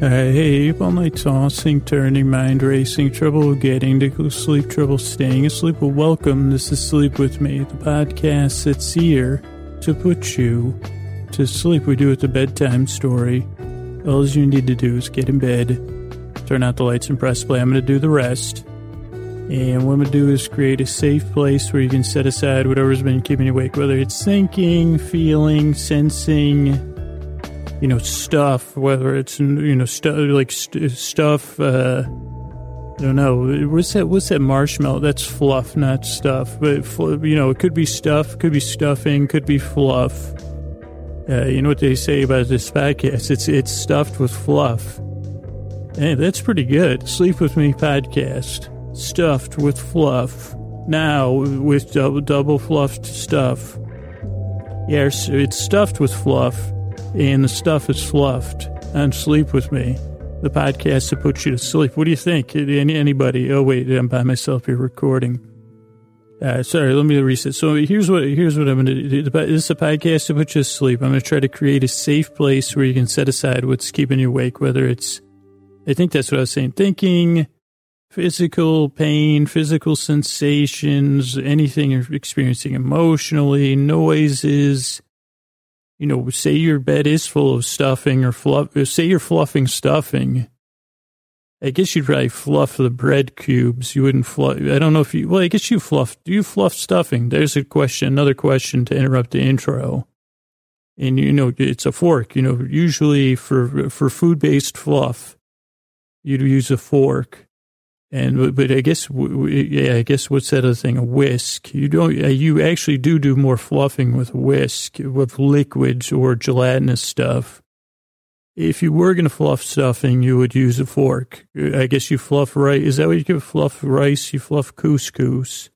Hey, all night tossing, turning, mind racing, trouble getting to sleep, trouble staying asleep. Well, welcome. This is Sleep With Me, the podcast that's here to put you to sleep. We do it the bedtime story. All you need to do is get in bed, turn out the lights, and press play. I'm going to do the rest. And what I'm going to do is create a safe place where you can set aside whatever's been keeping you awake, whether it's thinking, feeling, sensing, you know, stuff, whether it's, you know, stuff like st- stuff, uh, I don't know. What's that? What's that marshmallow? That's fluff, not stuff. But you know, it could be stuff, could be stuffing, could be fluff. Uh, you know what they say about this podcast? It's it's stuffed with fluff. Hey, that's pretty good. Sleep with me podcast, stuffed with fluff. Now with double double fluffed stuff. Yes, it's stuffed with fluff and the stuff is fluffed on Sleep With Me, the podcast that puts you to sleep. What do you think? Any, anybody? Oh, wait, I'm by myself here recording. Uh, sorry, let me reset. So here's what here's what I'm going to do. This is a podcast to put you to sleep. I'm going to try to create a safe place where you can set aside what's keeping you awake, whether it's, I think that's what I was saying, thinking, physical pain, physical sensations, anything you're experiencing emotionally, noises, you know, say your bed is full of stuffing or fluff, say you're fluffing stuffing. I guess you'd probably fluff the bread cubes. You wouldn't fluff. I don't know if you, well, I guess you fluff. Do you fluff stuffing? There's a question, another question to interrupt the intro. And, you know, it's a fork, you know, usually for, for food based fluff, you'd use a fork. And but I guess yeah, I guess what's that other thing? A whisk. You don't. Uh, you actually do do more fluffing with whisk with liquids or gelatinous stuff. If you were going to fluff stuffing, you would use a fork. Uh, I guess you fluff rice. Is that what you fluff rice? You fluff couscous.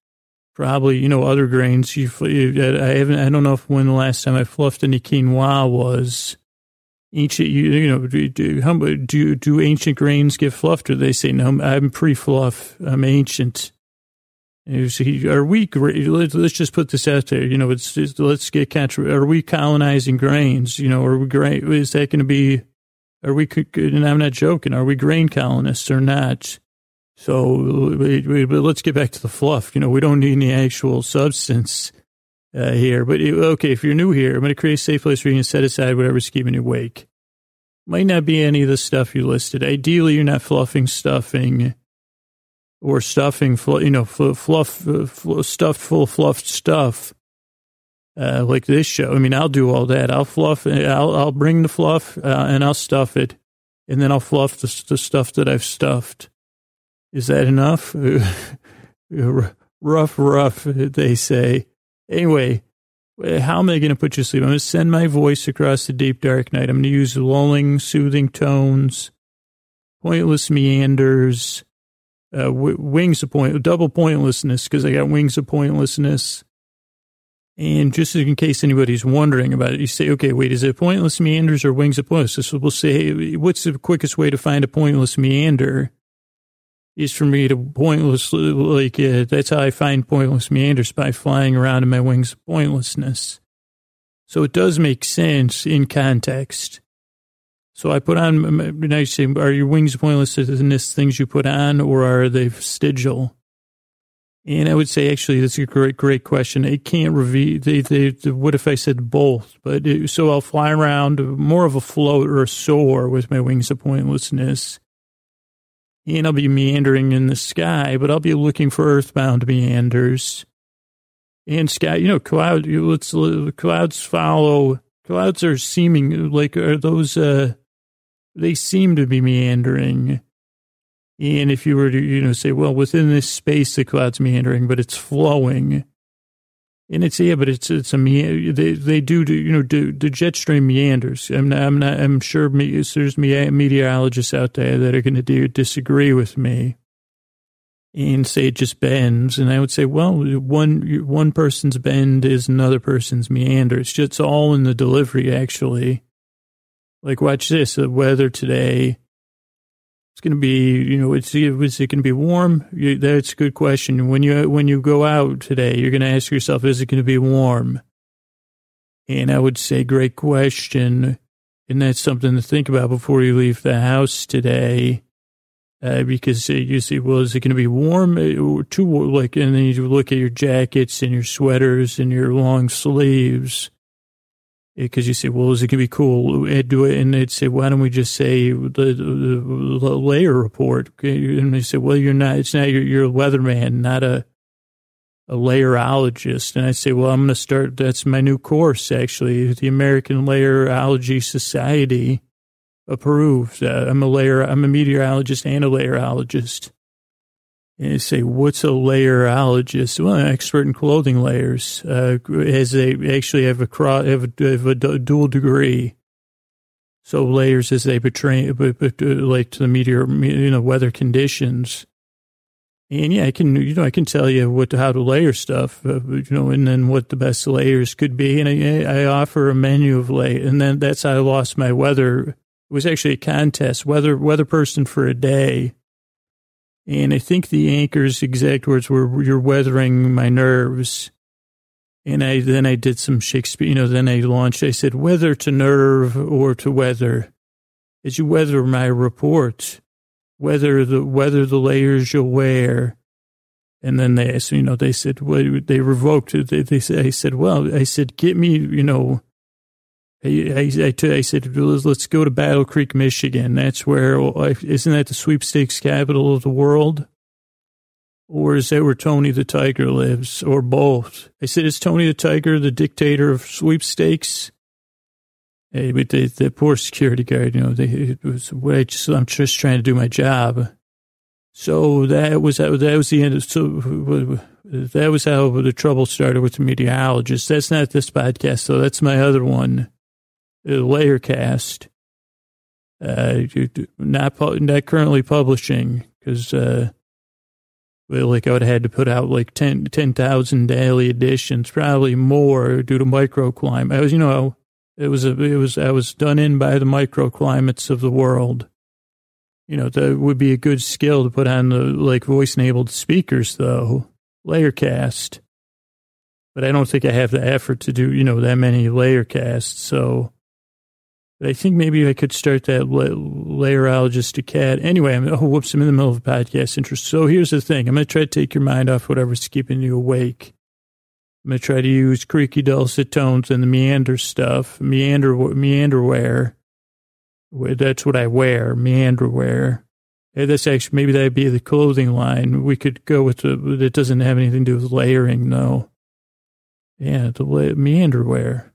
Probably, you know, other grains. You, I haven't. I don't know if when the last time I fluffed any quinoa was ancient, you, you know, do, how, do, do ancient grains get fluffed or they say, no, I'm pre-fluff, I'm ancient. Are we, let's just put this out there, you know, it's, just, let's get catch, are we colonizing grains? You know, are we grain, is that going to be, are we, and I'm not joking, are we grain colonists or not? So but let's get back to the fluff. You know, we don't need any actual substance uh, here. But okay, if you're new here, I'm going to create a safe place where you can set aside whatever's keeping you awake. Might not be any of the stuff you listed. Ideally, you're not fluffing stuffing or stuffing, you know, fluff, uh, fluff stuffed full fluffed stuff. Uh, like this show. I mean, I'll do all that. I'll fluff. I'll I'll bring the fluff uh, and I'll stuff it, and then I'll fluff the, the stuff that I've stuffed. Is that enough? rough, rough. They say. Anyway, how am I going to put you to sleep? I'm going to send my voice across the deep dark night. I'm going to use lulling, soothing tones, pointless meanders, uh, w- wings of point, double pointlessness because I got wings of pointlessness. And just in case anybody's wondering about it, you say, okay, wait, is it pointless meanders or wings of pointlessness? So we'll say, hey, what's the quickest way to find a pointless meander? Is for me to pointlessly, like, uh, that's how I find pointless meanders by flying around in my wings of pointlessness. So it does make sense in context. So I put on, now you say, are your wings pointlessness things you put on or are they vestigial? And I would say, actually, that's a great, great question. It can't reveal, they, they, what if I said both? But it, so I'll fly around more of a float or a soar with my wings of pointlessness and I'll be meandering in the sky, but I'll be looking for earthbound meanders. And sky, you know, cloud, let's, clouds follow, clouds are seeming like, are those, uh, they seem to be meandering. And if you were to, you know, say, well, within this space, the cloud's meandering, but it's flowing. And it's yeah, but it's it's a me. They they do do you know do the jet stream meanders. I'm not, I'm not I'm sure me, there's meteorologists out there that are going to disagree with me and say it just bends. And I would say, well, one one person's bend is another person's meander. It's just all in the delivery, actually. Like watch this: the weather today it's going to be, you know, it's, is it going to be warm? You, that's a good question. When you, when you go out today, you're going to ask yourself, is it going to be warm? And I would say, great question. And that's something to think about before you leave the house today. Uh, because you see, well, is it going to be warm uh, or too warm? Like, and then you look at your jackets and your sweaters and your long sleeves. Because you say, well, is it going to be cool? And they'd say, why don't we just say the, the, the layer report? And they say, well, you're not. It's not. You're, you're a weatherman, not a a layerologist. And I say, well, I'm going to start, that's my new course, actually, the American Layerology Society approves. Uh, I'm a layer, I'm a meteorologist and a layerologist. And I say, what's a layerologist? Well, an expert in clothing layers. Uh, as they actually have a, cross, have a, have a dual degree. So layers as they betray, like to the meteor, you know, weather conditions. And yeah, I can, you know, I can tell you what, how to layer stuff, uh, you know, and then what the best layers could be. And I, I offer a menu of lay, and then that's how I lost my weather. It was actually a contest, weather, weather person for a day. And I think the anchor's exact words were, you're weathering my nerves. And I, then I did some Shakespeare, you know, then I launched, I said, whether to nerve or to weather. As you weather my report, whether the whether the layers you'll wear. And then they, you know, they said, well, they revoked it. They, they said, I said, well, I said, get me, you know, I, I, I, said, let's go to Battle Creek, Michigan. That's where, isn't that the sweepstakes capital of the world? Or is that where Tony the Tiger lives? Or both? I said, is Tony the Tiger the dictator of sweepstakes? Hey, but the, the poor security guard, you know, they, it was, I just, I'm just trying to do my job. So that was, that was the end of, so that was how the trouble started with the meteorologist. That's not this podcast, though. That's my other one, Layercast. Uh, not, not currently publishing because, uh, like I would have had to put out like 10,000 10, daily editions, probably more due to microclimate. I was, you know, it was a, it was, I was done in by the microclimates of the world. You know, that would be a good skill to put on the like voice enabled speakers though. Layercast. But I don't think I have the effort to do, you know, that many layer casts. So I think maybe I could start that la- layerologist to cat. Anyway, I'm, oh, whoops, I'm in the middle of a podcast interest. So here's the thing. I'm going to try to take your mind off whatever's keeping you awake. I'm going to try to use creaky dulcet tones and the meander stuff, meander, meanderwear. That's what I wear, meanderwear. That's actually, maybe that'd be the clothing line. We could go with the, it doesn't have anything to do with layering though. Yeah, the meanderwear.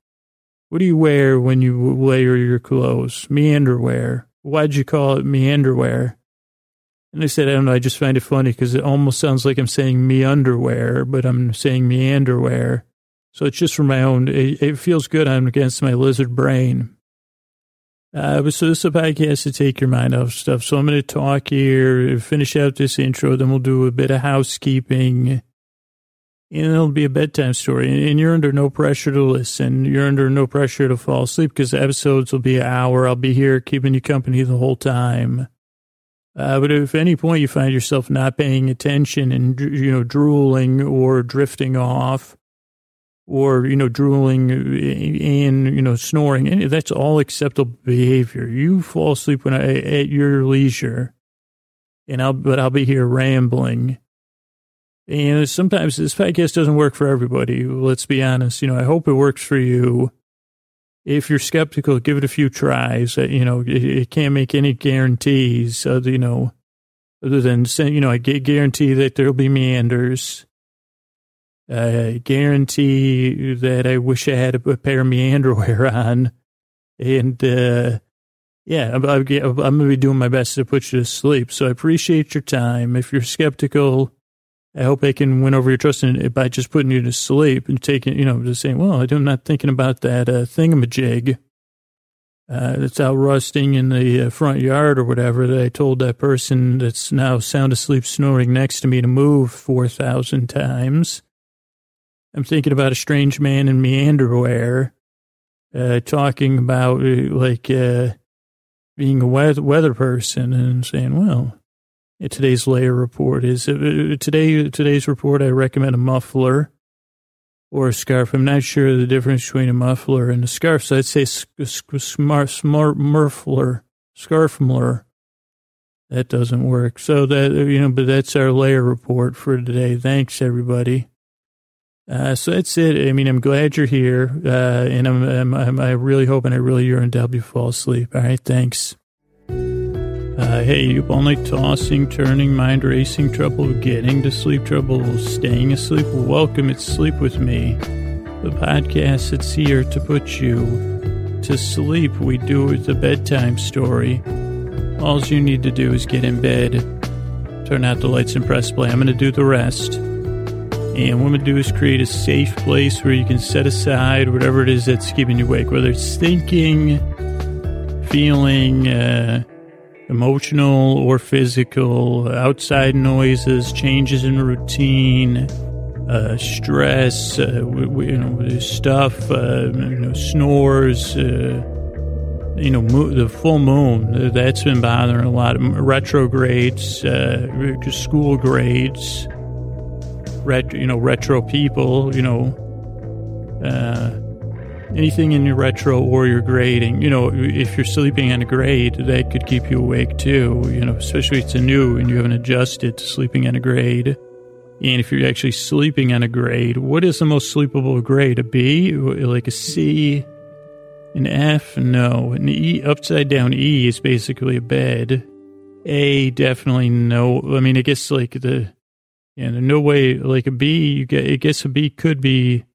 What do you wear when you layer your clothes? Meanderwear. Why'd you call it meanderwear? And I said, I don't know, I just find it funny because it almost sounds like I'm saying me underwear, but I'm saying meanderwear. So it's just for my own, it, it feels good. I'm against my lizard brain. Uh, so this is a podcast to take your mind off stuff. So I'm going to talk here, finish out this intro, then we'll do a bit of housekeeping. And it'll be a bedtime story. And you're under no pressure to listen. You're under no pressure to fall asleep because the episodes will be an hour. I'll be here keeping you company the whole time. Uh, but if at any point you find yourself not paying attention and, you know, drooling or drifting off or, you know, drooling and, you know, snoring, that's all acceptable behavior. You fall asleep when I, at your leisure and I'll, but I'll be here rambling. And sometimes this podcast doesn't work for everybody. Let's be honest. You know, I hope it works for you if you're skeptical, give it a few tries. Uh, you know, it, can't make any guarantees. Uh, you know, other than you know, I guarantee that there'll be meanders. I guarantee that I wish I had a, pair of meanderwear on, and uh, yeah, I'm, I'm going to be doing my best to put you to sleep. So I appreciate your time. If you're skeptical, I hope I can win over your trust in it by just putting you to sleep and taking, you know, just saying, well, I'm not thinking about that uh, thingamajig uh, that's out rusting in the uh, front yard or whatever that I told that person that's now sound asleep snoring next to me to move 4,000 times. I'm thinking about a strange man in meanderwear uh, talking about uh, like uh, being a weather, weather person and saying, well, today's layer report is uh, today. Today's report, I recommend a muffler or a scarf. I'm not sure the difference between a muffler and a scarf. So I'd say smart, smart muffler, scarfmler. That doesn't work. So that, you know, but that's our layer report for today. Thanks, everybody. Uh, so that's it. I mean, I'm glad you're here. Uh, and I'm, I'm, I'm, I really hope and I really yearn to help you fall asleep. All right. Thanks. Uh, hey, you've only tossing, turning, mind racing, trouble getting to sleep, trouble staying asleep. Welcome, it's Sleep With Me, the podcast that's here to put you to sleep. We do it a bedtime story. All you need to do is get in bed, turn out the lights, and press play. I'm going to do the rest. And what I'm going to do is create a safe place where you can set aside whatever it is that's keeping you awake, whether it's thinking, feeling, uh, emotional or physical, outside noises, changes in routine, uh, stress, uh, you know, stuff, uh, you know, snores, uh, you know, mo- the full moon, that's been bothering a lot. Of retrogrades, uh, school grades, ret- you know, retro people, you know, uh, anything in your retro or your grading. You know, if you're sleeping on a grade, that could keep you awake too, you know, especially if it's a new and you haven't adjusted to sleeping on a grade. And if you're actually sleeping on a grade, what is the most sleepable grade? A B? Like a C? An F? No. An E, upside down E is basically a bed. A, definitely no. I mean, I guess like the, yeah, no way, like a B, you get, I guess a B could be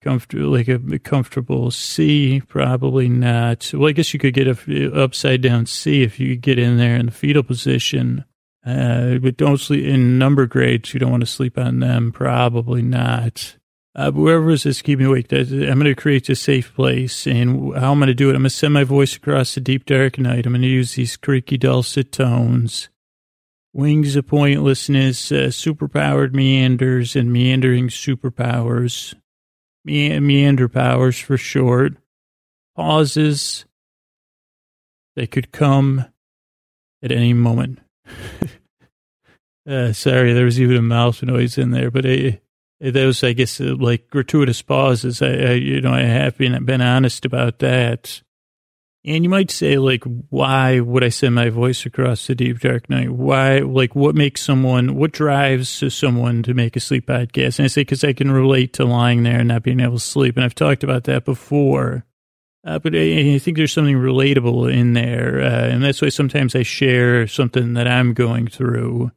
comfortable, like a comfortable C, probably not. Well, I guess you could get a upside down C if you get in there in the fetal position. Uh, but don't sleep in number grades. You don't want to sleep on them. Probably not. Uh, whoever is this keeping me awake, I'm going to create a safe place. And how I'm going to do it, I'm going to send my voice across the deep dark night. I'm going to use these creaky dulcet tones, wings of pointlessness, uh, superpowered meanders, and meandering superpowers me- meander powers for short, pauses They could come at any moment. uh, sorry, there was even a mouse noise in there, but it, it, those, I guess, uh, like gratuitous pauses. I, I, you know, I have been been honest about that. And you might say, like, why would I send my voice across the deep dark night? Why, like, what makes someone, what drives someone to make a sleep podcast? And I say, because I can relate to lying there and not being able to sleep. And I've talked about that before. Uh, but I, I, think there's something relatable in there. Uh, and that's why sometimes I share something that I'm going through.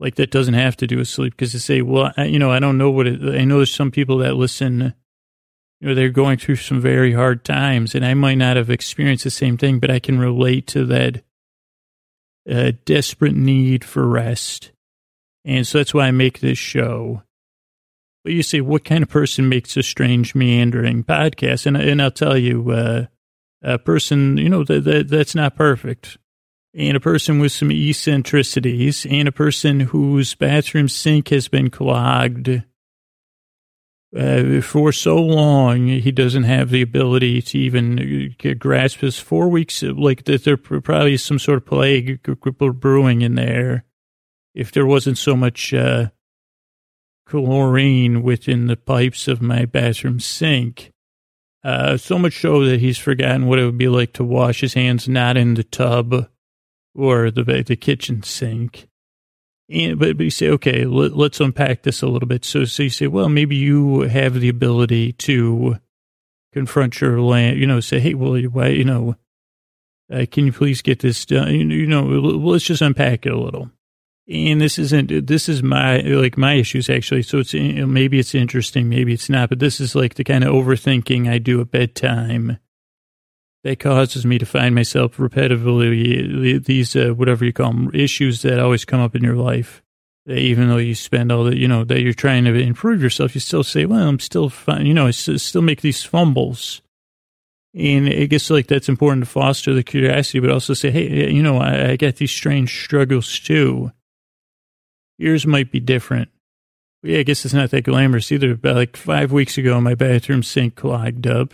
Like, that doesn't have to do with sleep. Because I say, well, I, you know, I don't know what it, I know there's some people that listen you know, they're going through some very hard times, and I might not have experienced the same thing, but I can relate to that uh, desperate need for rest. And so that's why I make this show. But you say, what kind of person makes a strange, meandering podcast? And, and I'll tell you, uh, a person, you know, that, that that's not perfect. And a person with some eccentricities, and a person whose bathroom sink has been clogged uh, for so long, he doesn't have the ability to even grasp his four weeks. Like that, there probably is some sort of plague brewing in there. If there wasn't so much uh, chlorine within the pipes of my bathroom sink, uh, so much so that he's forgotten what it would be like to wash his hands not in the tub or the the kitchen sink. And, but, but you say, okay, let, us unpack this a little bit. So, so you say, well, maybe you have the ability to confront your land, you know, say, hey, well, why, you know, uh, can you please get this done? You, know, let's just unpack it a little. And this isn't, this is my, like my issues actually. So it's, maybe it's interesting, maybe it's not, but this is like the kind of overthinking I do at bedtime that causes me to find myself repetitively these uh, whatever you call them issues that always come up in your life. That even though you spend all the you know that you're trying to improve yourself, you still say, "Well, I'm still fine." You know, I still make these fumbles, and I guess like that's important to foster the curiosity, but also say, "Hey, you know, I, I got these strange struggles too. Yours might be different." yeah, I guess it's not that glamorous either. About like five weeks ago, my bathroom sink clogged up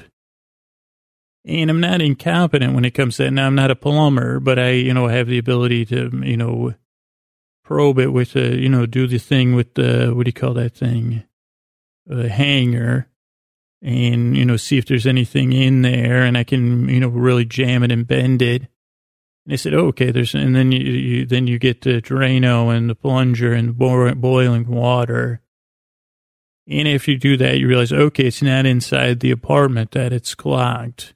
and I'm not incompetent when it comes to that. Now, I'm not a plumber, but I, you know, have the ability to, you know, probe it with, a, you know, do the thing with the, what do you call that thing? a hanger and, you know, see if there's anything in there and I can, you know, really jam it and bend it. And they said, oh, okay, there's, and then you, you, then you get the Drano and the plunger and boiling water. And if you do that, you realize, okay, it's not inside the apartment that it's clogged.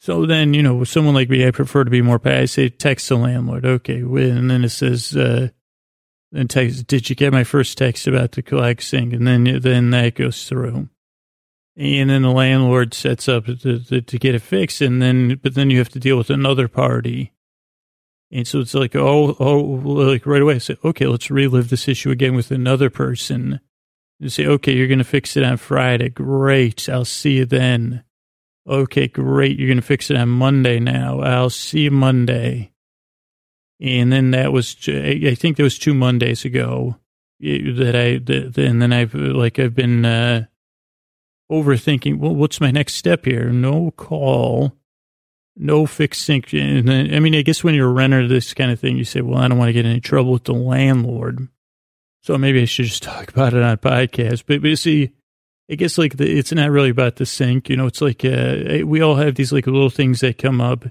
So then, you know, someone like me, I prefer to be more passive. I say, text the landlord. Okay. And then it says, uh, then text, did you get my first text about the sink? And then, then that goes through. And then the landlord sets up to, to, to get it fixed. And then, but then you have to deal with another party. And so it's like, oh, oh, like right away, I say, okay, let's relive this issue again with another person. You say, okay, you're going to fix it on Friday. Great. I'll see you then. Okay, great. You're going to fix it on Monday now. I'll see you Monday. And then that was, I think that was two Mondays ago that I, and then I've, like, I've been, uh, overthinking, well, what's my next step here? No call, no sink. And then, I mean, I guess when you're a renter, this kind of thing, you say, well, I don't want to get any trouble with the landlord. So maybe I should just talk about it on podcast. But, but see, I guess like the, it's not really about the sink. You know, it's like uh, we all have these like little things that come up.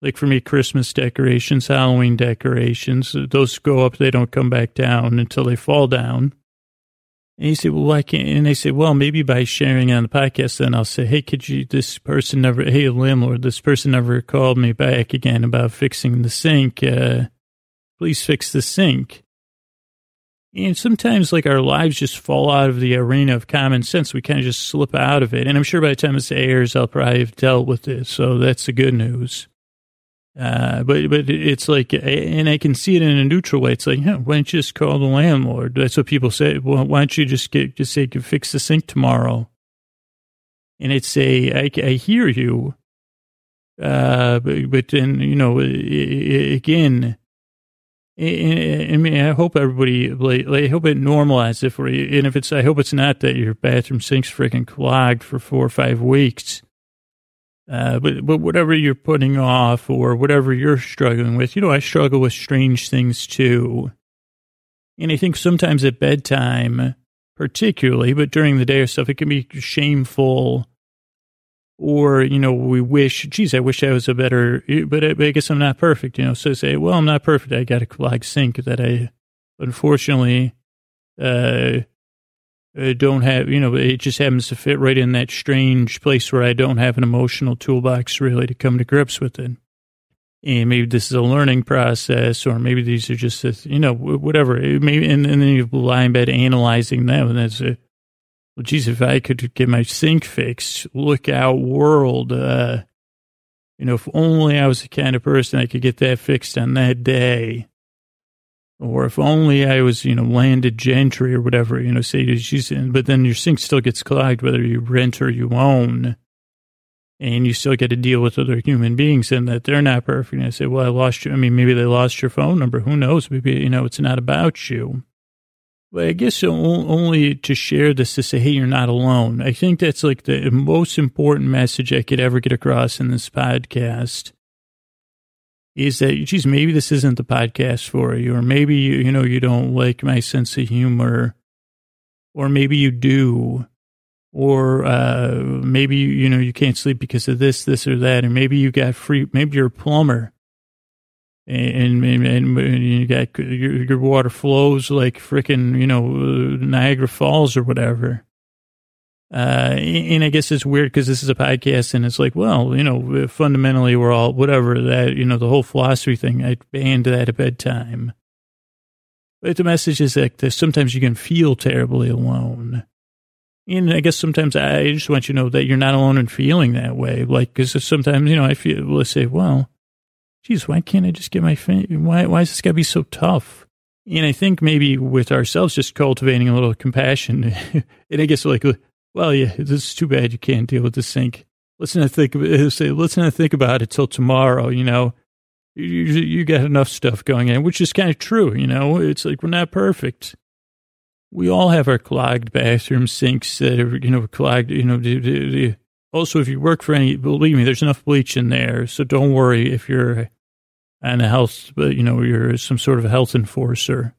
Like for me, Christmas decorations, Halloween decorations, those go up, they don't come back down until they fall down. And you say, well, why can't, and they say, well, maybe by sharing on the podcast, then I'll say, hey, could you, this person never, hey, landlord, this person never called me back again about fixing the sink. Uh, please fix the sink. And sometimes, like, our lives just fall out of the arena of common sense. We kind of just slip out of it. And I'm sure by the time this airs, I'll probably have dealt with it. So that's the good news. Uh, but but it's like, and I can see it in a neutral way. It's like, yeah, why don't you just call the landlord? That's what people say. Well, why don't you just get just say, fix the sink tomorrow? And it's a, I, I hear you. Uh, but, but then you know, again, I mean, I hope everybody, like, I hope it normalizes it for you. And if it's, I hope it's not that your bathroom sink's freaking clogged for four or five weeks. Uh, but, but whatever you're putting off or whatever you're struggling with, you know, I struggle with strange things too. And I think sometimes at bedtime, particularly, but during the day or stuff, it can be shameful or, you know, we wish, geez, I wish I was a better, but I, guess I'm not perfect, you know. So say, well, I'm not perfect. I got a clogged sink that I, unfortunately, uh, don't have, you know, it just happens to fit right in that strange place where I don't have an emotional toolbox really to come to grips with it. And maybe this is a learning process, or maybe these are just, you know, whatever. Maybe, and, and then you lie in bed analyzing them, and that's a, well, geez, if I could get my sink fixed, look out world. Uh, you know, if only I was the kind of person I could get that fixed on that day. Or if only I was, you know, landed gentry or whatever, you know, say, in, but then your sink still gets clogged whether you rent or you own. And you still get to deal with other human beings and that they're not perfect. And I say, well, I lost you. I mean, maybe they lost your phone number. Who knows? Maybe, you know, it's not about you. Well, I guess only to share this to say, hey, you're not alone. I think that's like the most important message I could ever get across in this podcast is that, geez, maybe this isn't the podcast for you, or maybe, you, you know, you don't like my sense of humor, or maybe you do, or uh, maybe, you know, you can't sleep because of this, this, or that, and maybe you got free, maybe you're a plumber and, and, and you got your, your water flows like freaking, you know, Niagara Falls or whatever. Uh, and I guess it's weird because this is a podcast and it's like, well, you know, fundamentally we're all, whatever that, you know, the whole philosophy thing, I banned that at bedtime. But the message is that sometimes you can feel terribly alone. And I guess sometimes I just want you to know that you're not alone in feeling that way. Like, because sometimes, you know, I feel, let's say, well, geez, why can't I just get my, why, why is this got to be so tough? And I think maybe with ourselves, just cultivating a little compassion. and I guess like, well, yeah, this is too bad you can't deal with the sink. Let's not think, uh, say, let's not think about it till tomorrow, you know. You, you got enough stuff going on, which is kind of true, you know. It's like we're not perfect. We all have our clogged bathroom sinks that are, you know, clogged, you know, also, if you work for any, believe me, there's enough bleach in there. So don't worry if you're on a health, but you know, you're some sort of health enforcer.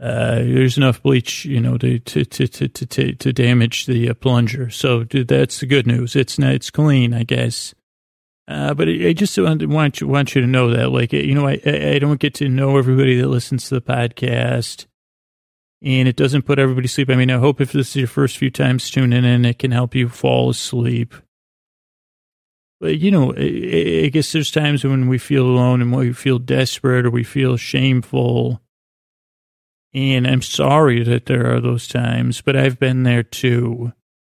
uh, there's enough bleach, you know, to to to to to, to damage the uh, plunger. So dude, that's the good news. It's not, it's clean, I guess. Uh, but I, I just want, you want you to know that, like, you know, I I don't get to know everybody that listens to the podcast, and it doesn't put everybody to sleep. I mean, I hope if this is your first few times tuning in, it can help you fall asleep. But you know, I, I guess there's times when we feel alone and we feel desperate or we feel shameful and I'm sorry that there are those times, but I've been there too.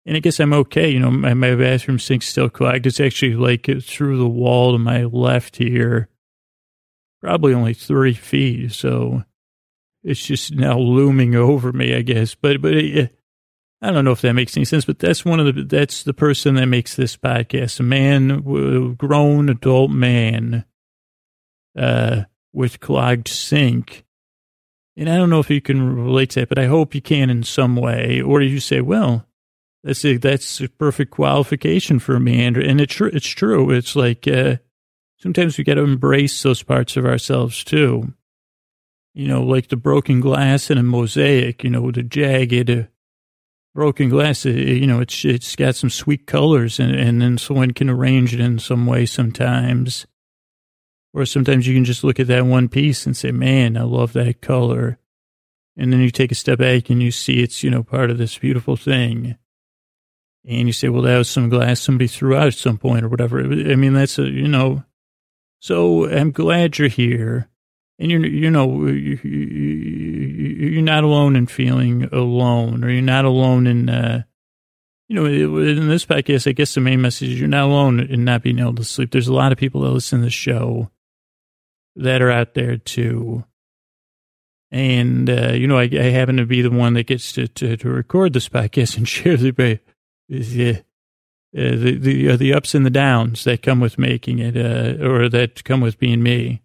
And I guess I'm okay. You know, my, my bathroom sink's still clogged. It's actually like through the wall to my left here, probably only three feet. So it's just now looming over me, I guess. But, but it, I don't know if that makes any sense, but that's one of the, that's the person that makes this podcast. A man, grown adult man, uh, with clogged sink and I don't know if you can relate to that, but I hope you can in some way. Or you say, well, that's a, that's a perfect qualification for meander. And it's true. It's true. It's like, uh, sometimes we got to embrace those parts of ourselves too. You know, like the broken glass in a mosaic, you know, the jagged, uh, broken glass, uh, you know, it's, it's got some sweet colors and, and then someone can arrange it in some way sometimes. Or sometimes you can just look at that one piece and say, man, I love that color. And then you take a step back and you see it's, you know, part of this beautiful thing. And you say, well, that was some glass somebody threw out at some point or whatever. I mean, that's a, you know, so I'm glad you're here. And you're, you know, you're not alone in feeling alone or you're not alone in, uh, you know, in this podcast, I guess the main message is you're not alone in not being able to sleep. There's a lot of people that listen to the show that are out there too. And, uh, you know, I, I, happen to be the one that gets to, to, to record this podcast and share the, uh, the, the, the, uh, the ups and the downs that come with making it, uh, or that come with being me.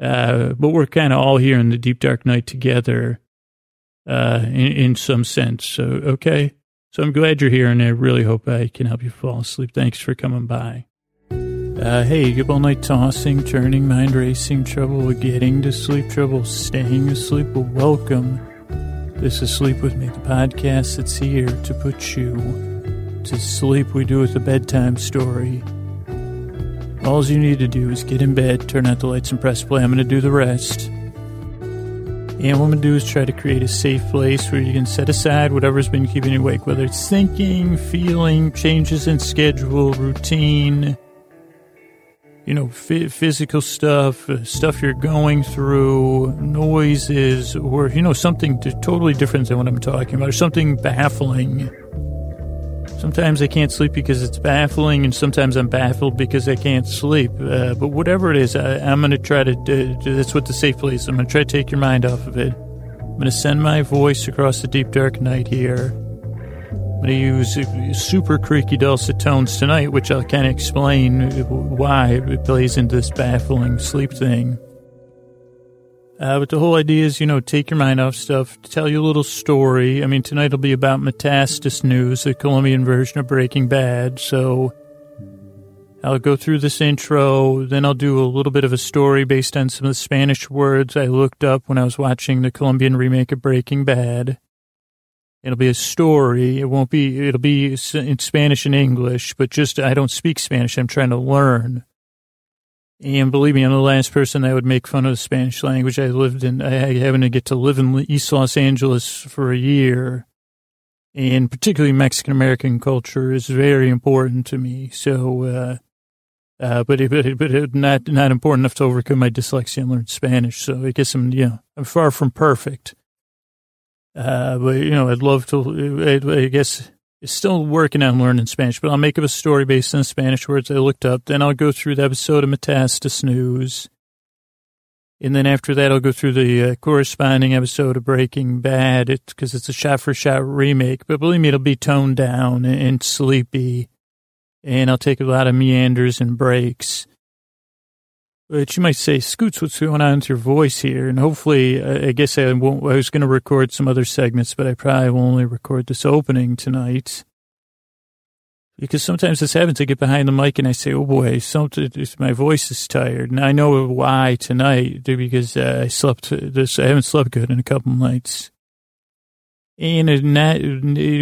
Uh, but we're kind of all here in the deep dark night together, uh, in, in some sense. So, okay. So I'm glad you're here and I really hope I can help you fall asleep. Thanks for coming by. Uh, hey, good all night tossing, turning, mind racing, trouble getting to sleep, trouble staying asleep. Well, welcome. This is Sleep With Me, the podcast that's here to put you to sleep. We do with a bedtime story. All you need to do is get in bed, turn out the lights, and press play. I'm going to do the rest. And what I'm going to do is try to create a safe place where you can set aside whatever's been keeping you awake, whether it's thinking, feeling, changes in schedule, routine you know, f- physical stuff, uh, stuff you're going through, noises, or, you know, something totally different than what I'm talking about, or something baffling. Sometimes I can't sleep because it's baffling, and sometimes I'm baffled because I can't sleep. Uh, but whatever it is, I, am going to try to do, that's what the safe place. I'm going to try to take your mind off of it. I'm going to send my voice across the deep, dark night here I'm going to use super creaky dulcet tones tonight, which I'll kind of explain why it plays into this baffling sleep thing. Uh, but the whole idea is, you know, take your mind off stuff, tell you a little story. I mean, tonight will be about Metastasis News, the Colombian version of Breaking Bad. So I'll go through this intro, then I'll do a little bit of a story based on some of the Spanish words I looked up when I was watching the Colombian remake of Breaking Bad. It'll be a story. It won't be, it'll be in Spanish and English, but just, I don't speak Spanish. I'm trying to learn. And believe me, I'm the last person that would make fun of the Spanish language. I lived in, I happened to get to live in East Los Angeles for a year. And particularly Mexican American culture is very important to me. So, uh, uh, but it, but, but not not important enough to overcome my dyslexia and learn Spanish. So I guess I'm you know I'm far from perfect. Uh, but you know, I'd love to. I, I guess still working on learning Spanish, but I'll make up a story based on Spanish words I looked up. Then I'll go through the episode of Metastasis News. And then after that, I'll go through the uh, corresponding episode of Breaking Bad because it's, it's, a shot for shot remake. But believe me, it'll be toned down and, and sleepy. And I'll take a lot of meanders and breaks. But you might say, Scoots, what's going on with your voice here? And hopefully, I guess I won't, I was going to record some other segments, but I probably will only record this opening tonight. because sometimes this happens. I get behind the mic and I say, "Oh boy, something. My voice is tired," and I know why tonight because uh, I slept this. I haven't slept good in a couple nights, and not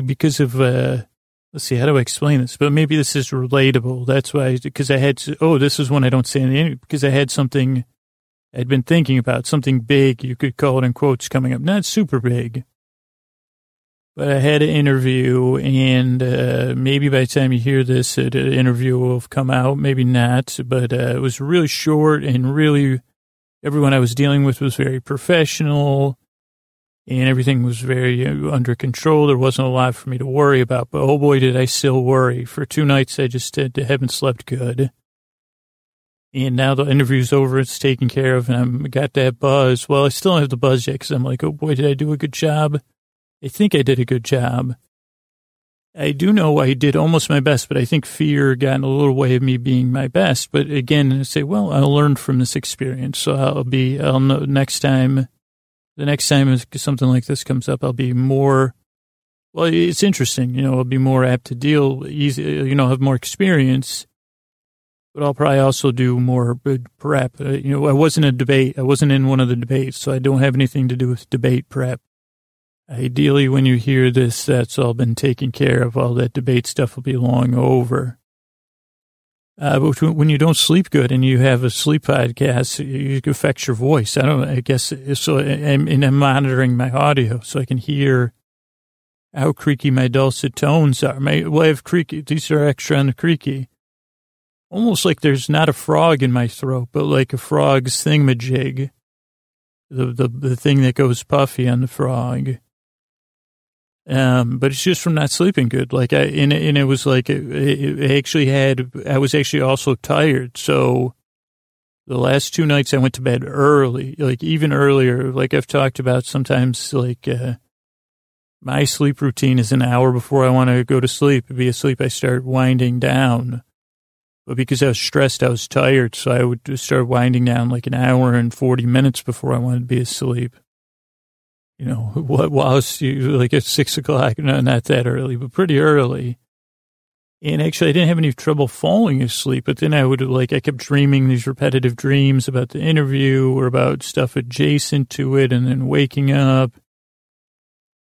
because of. Uh, let's see, how do I explain this? But maybe this is relatable. That's why, because I had. To, oh, this is one I don't say in the interview because I had something. I'd been thinking about something big. You could call it in quotes coming up. Not super big but I had an interview, and uh, maybe by the time you hear this, uh, the interview will have come out. Maybe not, but uh, it was really short, and really, everyone I was dealing with was very professional, and everything was very uh, under control. There wasn't a lot for me to worry about, but oh boy, did I still worry. For two nights, I just had, haven't slept good. And now the interview's over, it's taken care of, and I've got that buzz. Well, I still don't have the buzz yet because I'm like, oh boy, did I do a good job? I think I did a good job. I do know I did almost my best, but I think fear got in a little way of me being my best. But again, I say, well, I'll learn from this experience. So I'll be, I'll know next time, the next time something like this comes up, I'll be more, well, it's interesting, you know, I'll be more apt to deal easy, you know, have more experience, but I'll probably also do more prep. Uh, you know, I wasn't a debate. I wasn't in one of the debates, so I don't have anything to do with debate prep. Ideally, when you hear this, that's all been taken care of. All that debate stuff will be long over. Uh, but when you don't sleep good and you have a sleep podcast, it affects your voice. I don't. I guess so. And I'm monitoring my audio so I can hear how creaky my dulcet tones are. My well, I have creaky. These are extra on the creaky. Almost like there's not a frog in my throat, but like a frog's thingamajig. The the the thing that goes puffy on the frog. Um, but it's just from not sleeping good. Like I, and, and it was like, it, it actually had, I was actually also tired. So the last two nights I went to bed early, like even earlier, like I've talked about sometimes like, uh, my sleep routine is an hour before I want to go to sleep. Be asleep, I start winding down. But because I was stressed, I was tired. So I would start winding down like an hour and 40 minutes before I wanted to be asleep you know, what whilst you like at six o'clock, no, not that early, but pretty early. And actually, I didn't have any trouble falling asleep, but then I would like, I kept dreaming these repetitive dreams about the interview or about stuff adjacent to it and then waking up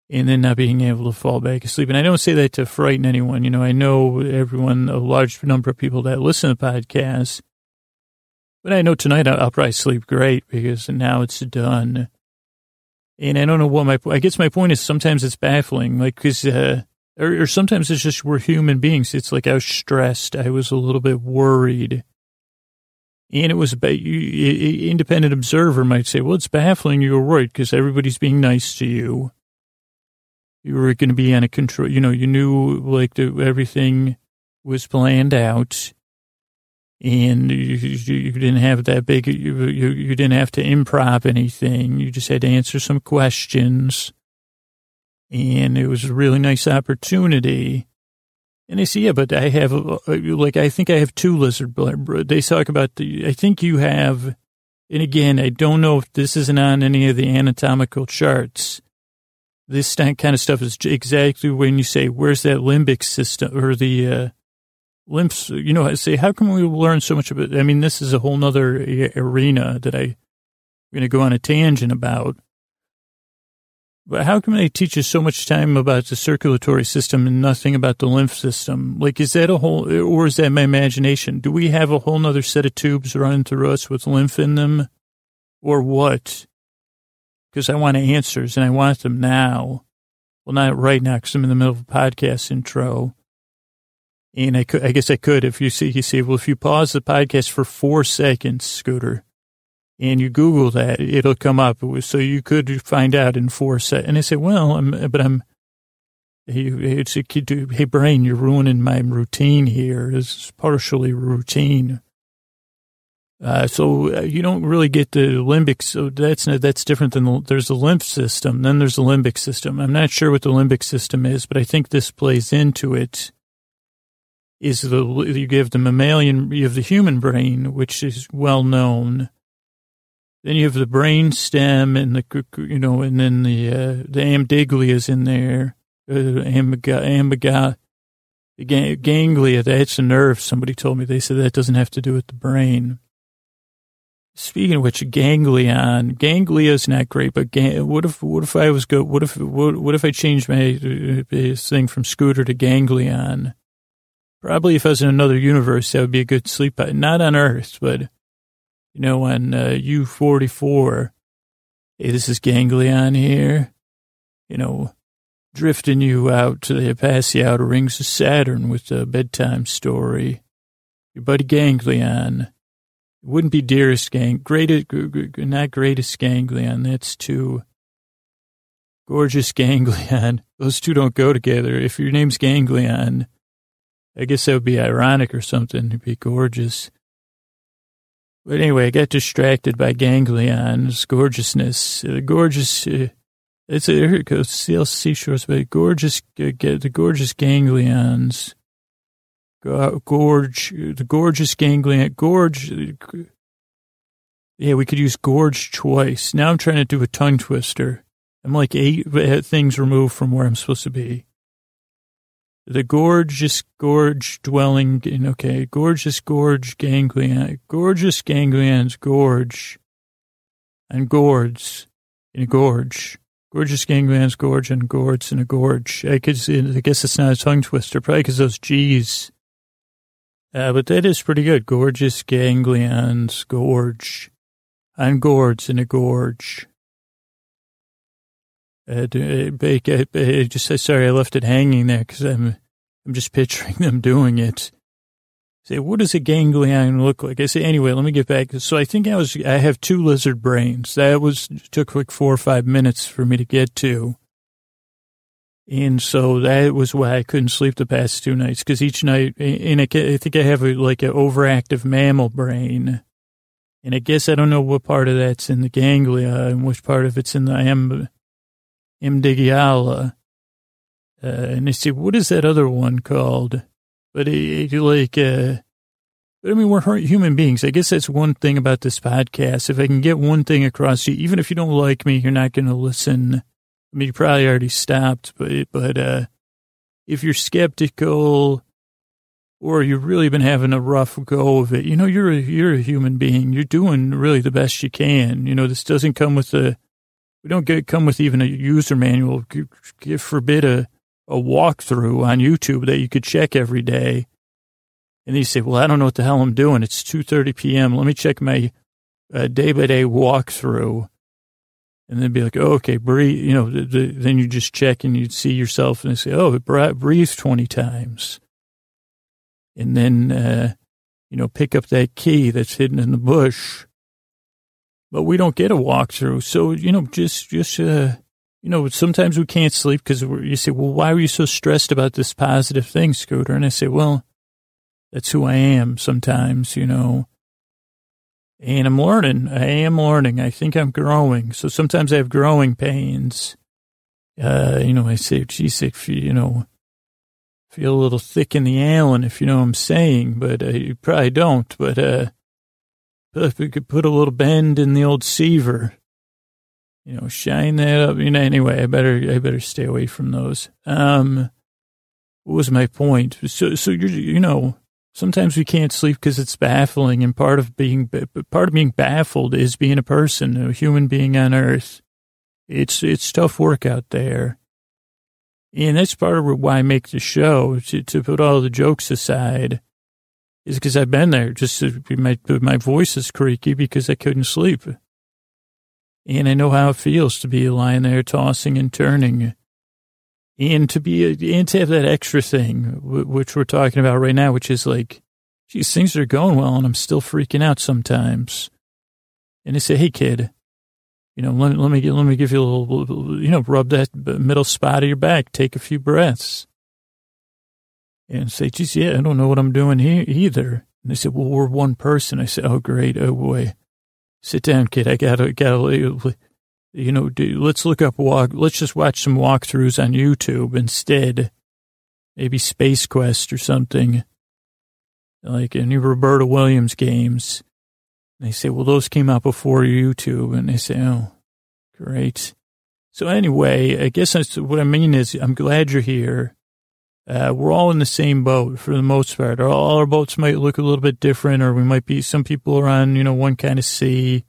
and then not being able to fall back asleep. And I don't say that to frighten anyone. You know, I know everyone, a large number of people that listen to podcasts, but I know tonight I'll probably sleep great because now it's done. And I don't know what my, I guess my point is sometimes it's baffling, like, cause, uh, or, or sometimes it's just we're human beings. It's like I was stressed. I was a little bit worried. And it was, about you, independent observer might say, well, it's baffling you were worried because everybody's being nice to you. You were going to be on a control, you know, you knew like the, everything was planned out and you, you, didn't have that big, you, you, you didn't have to improv anything. You just had to answer some questions. And it was a really nice opportunity. And I see, yeah, but I have, like, I think I have two lizard. They talk about the, I think you have, and again, I don't know if this isn't on any of the anatomical charts. This kind of stuff is exactly when you say, where's that limbic system or the, uh, lymphs, you know, I say, how can we learn so much about, I mean, this is a whole nother arena that I, am going to go on a tangent about. But how can they teach us so much time about the circulatory system and nothing about the lymph system? Like, is that a whole, or is that my imagination? Do we have a whole nother set of tubes running through us with lymph in them? Or what? Because I want answers and I want them now. Well, not right now because I'm in the middle of a podcast intro. And I could, I guess I could, if you see, you see, well, if you pause the podcast for four seconds, Scooter, and you Google that, it'll come up. So you could find out in four seconds. And I say, well, I'm, but I'm, it's a kid, hey, brain, you're ruining my routine here. It's partially routine. Uh, so uh, you don't really get the limbic. So that's that's different than the, there's the lymph system. Then there's the limbic system. I'm not sure what the limbic system is, but I think this plays into it is the you give the mammalian, you have the human brain, which is well known. Then you have the brain stem and the you know, and then the uh, the amygdala is in there, uh, amyga, The ganglia, that's a nerve. Somebody told me. They said that doesn't have to do with the brain. Speaking of which, ganglion, ganglia is not great, but gang, what if, what if I was go, what if, what, what if I changed my uh, thing from scooter to ganglion? Probably if I was in another universe, that would be a good sleep. Not on Earth, but, you know, on uh, U44. Hey, this is ganglion here. You know, drifting you out to the past outer rings of Saturn with a bedtime story. Your buddy Ganglion. It wouldn't be dearest gang, greatest, not greatest ganglion. That's too gorgeous ganglion. Those two don't go together. If your name's ganglion, I guess that would be ironic or something. It'd be gorgeous. But anyway, I got distracted by ganglion's gorgeousness. Uh, gorgeous, uh, it's a, here it goes, seal seashores, but gorgeous, uh, the gorgeous ganglions gorge, the gorgeous ganglion, gorge. Yeah, we could use gorge twice. Now I'm trying to do a tongue twister. I'm like eight things removed from where I'm supposed to be. The gorgeous gorge dwelling, in okay, gorgeous gorge ganglion, gorgeous ganglions gorge, and gourds in a gorge. Gorgeous ganglions gorge and gourds in a gorge. I, could, I guess it's not a tongue twister, probably because those G's uh, but that is pretty good. Gorgeous ganglions, gorge, and gourds in a gorge. Uh, uh, just sorry, I left it hanging there because I'm, I'm just picturing them doing it. Say, what does a ganglion look like? I say, anyway, let me get back. So I think I was, I have two lizard brains. That was took like four or five minutes for me to get to. And so that was why I couldn't sleep the past two nights because each night, and I, I think I have a, like an overactive mammal brain. And I guess I don't know what part of that's in the ganglia and which part of it's in the am, amygdala. Uh, and they say, what is that other one called? But it, it like, uh, but I mean, we're human beings. I guess that's one thing about this podcast. If I can get one thing across you, even if you don't like me, you're not going to listen I mean, you probably already stopped, but, but, uh, if you're skeptical or you've really been having a rough go of it, you know, you're a, you're a human being. You're doing really the best you can. You know, this doesn't come with a, we don't get, come with even a user manual. Give forbid a, a walkthrough on YouTube that you could check every day. And you say, well, I don't know what the hell I'm doing. It's 2.30 p.m. Let me check my uh, day-by-day walkthrough and then be like, oh, okay, breathe. You know, the, the, then you just check and you'd see yourself and say, oh, breathe 20 times. And then, uh, you know, pick up that key that's hidden in the bush. But we don't get a walkthrough. So, you know, just, just, uh, you know, sometimes we can't sleep because you say, well, why are you so stressed about this positive thing, Scooter? And I say, well, that's who I am sometimes, you know. And I'm learning. I am learning. I think I'm growing. So sometimes I have growing pains. Uh, you know, I say, geez, if you, you know, feel a little thick in the Allen, if you know what I'm saying, but uh, you probably don't. But uh, if we could put a little bend in the old Seaver, you know, shine that up. You know, anyway, I better, I better stay away from those. Um, what was my point? So, so you're, you know, Sometimes we can't sleep because it's baffling, and part of being part of being baffled is being a person, a human being on Earth. It's it's tough work out there, and that's part of why I make the show to, to put all the jokes aside. Is because I've been there. Just my my voice is creaky because I couldn't sleep, and I know how it feels to be lying there tossing and turning and to be and to have that extra thing, which we're talking about right now, which is like, geez, things are going well, and I'm still freaking out sometimes. And they say, hey, kid, you know, let, let me let me give you a little, you know, rub that middle spot of your back, take a few breaths, and say, geez, yeah, I don't know what I'm doing here either. And they said, well, we're one person. I said, oh, great, oh boy, sit down, kid. I gotta gotta you know, do, let's look up walk. Let's just watch some walkthroughs on YouTube instead. Maybe Space Quest or something, like any Roberta Williams games. And they say, well, those came out before YouTube, and they say, oh, great. So anyway, I guess that's what I mean is I'm glad you're here. Uh, we're all in the same boat for the most part. All our boats might look a little bit different, or we might be, some people are on, you know, one kind of sea.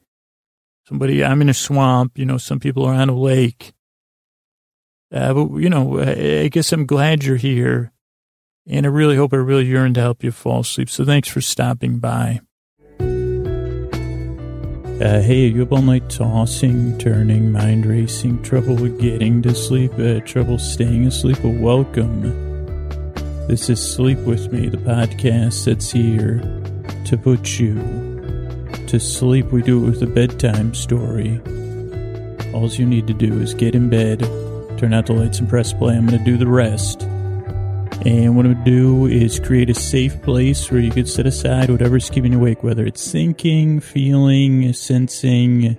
Somebody, I'm in a swamp, you know, some people are on a lake. Uh, but, you know, I, I guess I'm glad you're here. And I really hope I really yearn to help you fall asleep. So thanks for stopping by. Uh, hey, you have all night tossing, turning, mind racing, trouble with getting to sleep, uh, trouble staying asleep? Well, welcome this is Sleep With Me, the podcast that's here to put you to sleep. We do it with a bedtime story. All you need to do is get in bed, turn out the lights, and press play. I'm going to do the rest. And what I'm going to do is create a safe place where you can set aside whatever's keeping you awake, whether it's thinking, feeling, sensing,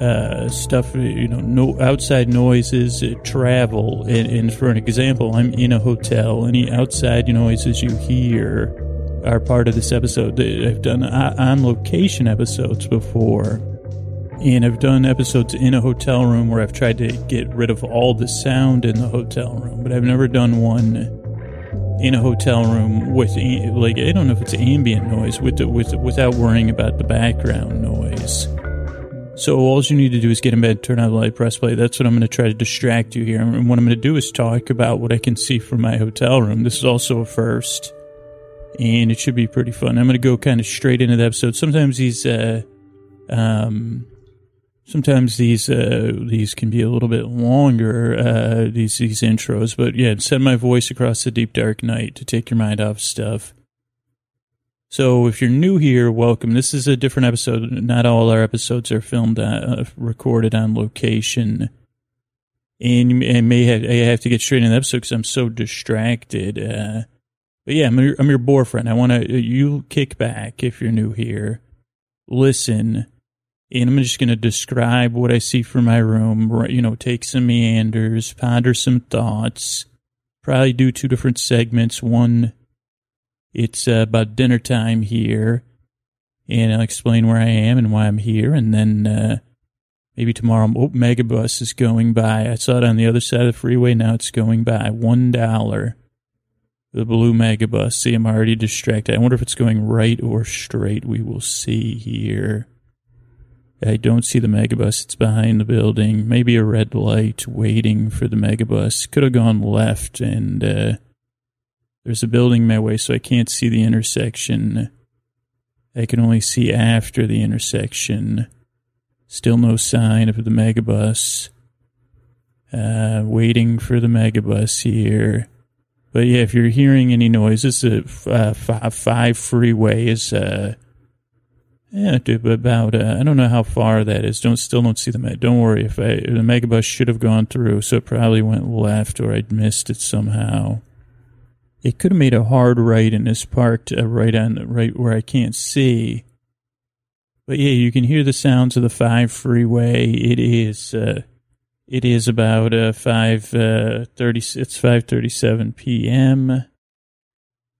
uh, stuff, you know, no outside noises, uh, travel. And, and, for an example, I'm in a hotel. Any outside noises you hear are part of this episode. I've done on location episodes before. And I've done episodes in a hotel room where I've tried to get rid of all the sound in the hotel room, but I've never done one in a hotel room with like I don't know if it's ambient noise with with without worrying about the background noise. So all you need to do is get in bed, turn on the light, press play. That's what I'm going to try to distract you here. And what I'm going to do is talk about what I can see from my hotel room. This is also a first, and it should be pretty fun. I'm going to go kind of straight into the episode. Sometimes these, uh, um, sometimes these uh, these can be a little bit longer. Uh, these these intros, but yeah, send my voice across the deep dark night to take your mind off stuff. So if you're new here, welcome. This is a different episode. Not all our episodes are filmed, uh, recorded on location. And I may have, I have to get straight into the episode because I'm so distracted. Uh, but yeah, I'm your, I'm your boyfriend. I want to, you kick back if you're new here. Listen. And I'm just going to describe what I see from my room, you know, take some meanders, ponder some thoughts, probably do two different segments. One it's uh, about dinner time here, and I'll explain where I am and why I'm here, and then uh, maybe tomorrow, oh, Megabus is going by. I saw it on the other side of the freeway. Now it's going by one dollar. The blue Megabus. See, I'm already distracted. I wonder if it's going right or straight. We will see here. I don't see the megabus. It's behind the building. Maybe a red light waiting for the megabus. Could have gone left and uh, there's a building my way, so I can't see the intersection. I can only see after the intersection. Still no sign of the megabus. Uh, waiting for the megabus here. But yeah, if you're hearing any noise, this is a uh, five, five freeway is uh, yeah, about uh, I don't know how far that is. Don't still don't see the meg. don't worry if I, the megabus should have gone through, so it probably went left or I'd missed it somehow. It could have made a hard right and is parked uh, right on right where I can't see. But yeah, you can hear the sounds of the five freeway. It is uh, it is about uh, five uh, thirty. It's five thirty seven p.m.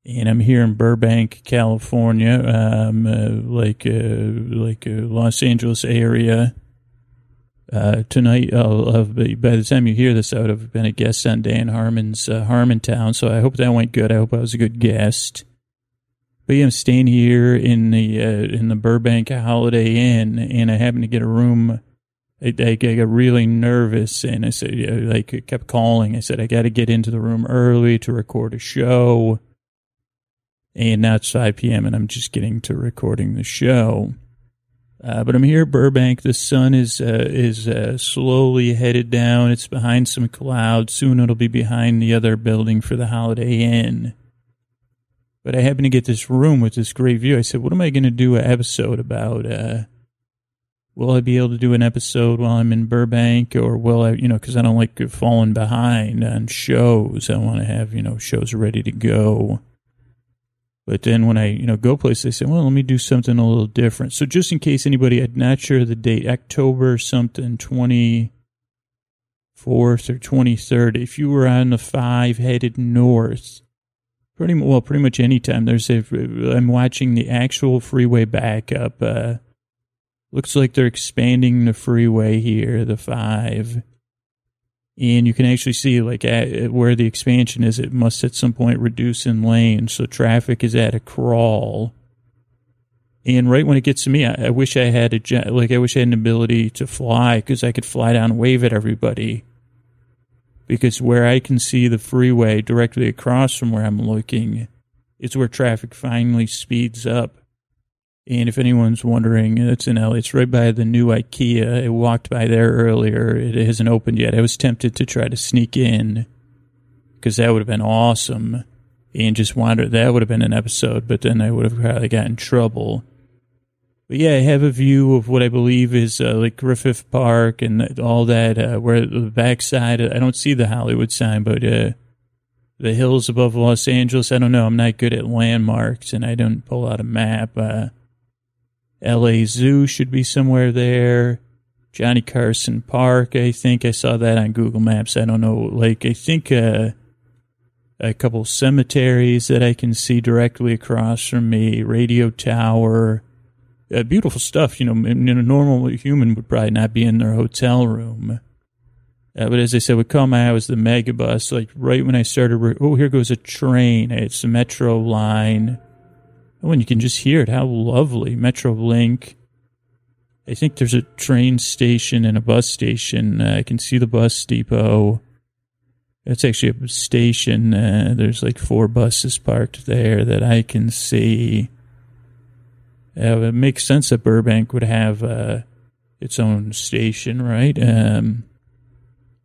And I'm here in Burbank, California, um, uh, like uh, like Los Angeles area. Uh, tonight, uh, by the time you hear this, I would have been a guest on Dan Harmon's uh, Harmontown. So I hope that went good. I hope I was a good guest. But yeah, I'm staying here in the uh, in the Burbank Holiday Inn, and I happen to get a room. I, I, got really nervous, and I said, like, I kept calling. I said, I got to get into the room early to record a show. And now it's 5 p.m., and I'm just getting to recording the show. Uh, but I'm here, Burbank. The sun is uh, is uh, slowly headed down. It's behind some clouds. Soon it'll be behind the other building for the Holiday Inn. But I happen to get this room with this great view. I said, "What am I going to do an episode about? Uh, will I be able to do an episode while I'm in Burbank, or will I? You know, because I don't like falling behind on shows. I want to have you know shows ready to go." But then when I, you know, go places, they say, well, let me do something a little different. So just in case anybody, I'm not sure the date, October something, 24th or 23rd, if you were on the five headed north, pretty well, pretty much any time there's a, I'm watching the actual freeway backup. Uh, looks like they're expanding the freeway here, the five. And you can actually see like at, where the expansion is. It must at some point reduce in lanes, so traffic is at a crawl. And right when it gets to me, I, I wish I had a like I wish I had an ability to fly because I could fly down and wave at everybody. Because where I can see the freeway directly across from where I'm looking, it's where traffic finally speeds up. And if anyone's wondering, it's in LA. It's right by the new IKEA. I walked by there earlier. It hasn't opened yet. I was tempted to try to sneak in because that would have been awesome and just wander. That would have been an episode, but then I would have probably got in trouble. But yeah, I have a view of what I believe is uh, like Griffith Park and all that. Uh, where the backside, I don't see the Hollywood sign, but uh, the hills above Los Angeles. I don't know. I'm not good at landmarks, and I don't pull out a map. Uh, LA Zoo should be somewhere there. Johnny Carson Park, I think I saw that on Google Maps. I don't know. Like, I think uh, a couple cemeteries that I can see directly across from me, radio tower. Uh, beautiful stuff. You know, a normal human would probably not be in their hotel room. Uh, but as I said, what caught my eye was the megabus. Like right when I started, oh, here goes a train. It's the metro line. Oh, and you can just hear it. How lovely. Metrolink. I think there's a train station and a bus station. Uh, I can see the bus depot. It's actually a station. Uh, there's like four buses parked there that I can see. Uh, it makes sense that Burbank would have uh, its own station, right? Um,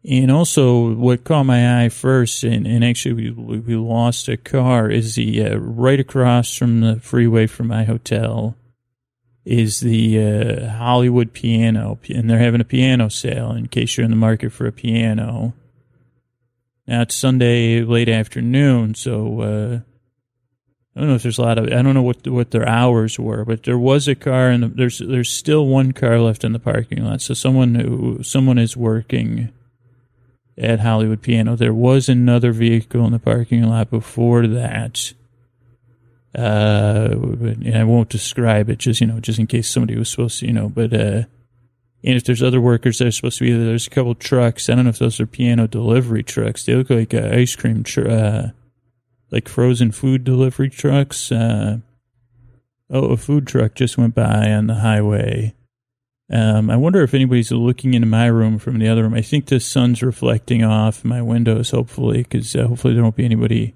and also, what caught my eye first, and, and actually we, we lost a car, is the uh, right across from the freeway from my hotel is the uh, Hollywood piano, and they're having a piano sale in case you're in the market for a piano. Now it's Sunday late afternoon, so uh, I don't know if there's a lot of I don't know what what their hours were, but there was a car and the, there's there's still one car left in the parking lot. So someone who someone is working at Hollywood Piano. There was another vehicle in the parking lot before that. Uh, and I won't describe it, just you know, just in case somebody was supposed to, you know. But uh, and if there's other workers that are supposed to be there, there's a couple trucks. I don't know if those are piano delivery trucks. They look like uh, ice cream, tr- uh, like frozen food delivery trucks. Uh, oh, a food truck just went by on the highway. Um, I wonder if anybody's looking into my room from the other room. I think the sun's reflecting off my windows, hopefully, because uh, hopefully there won't be anybody,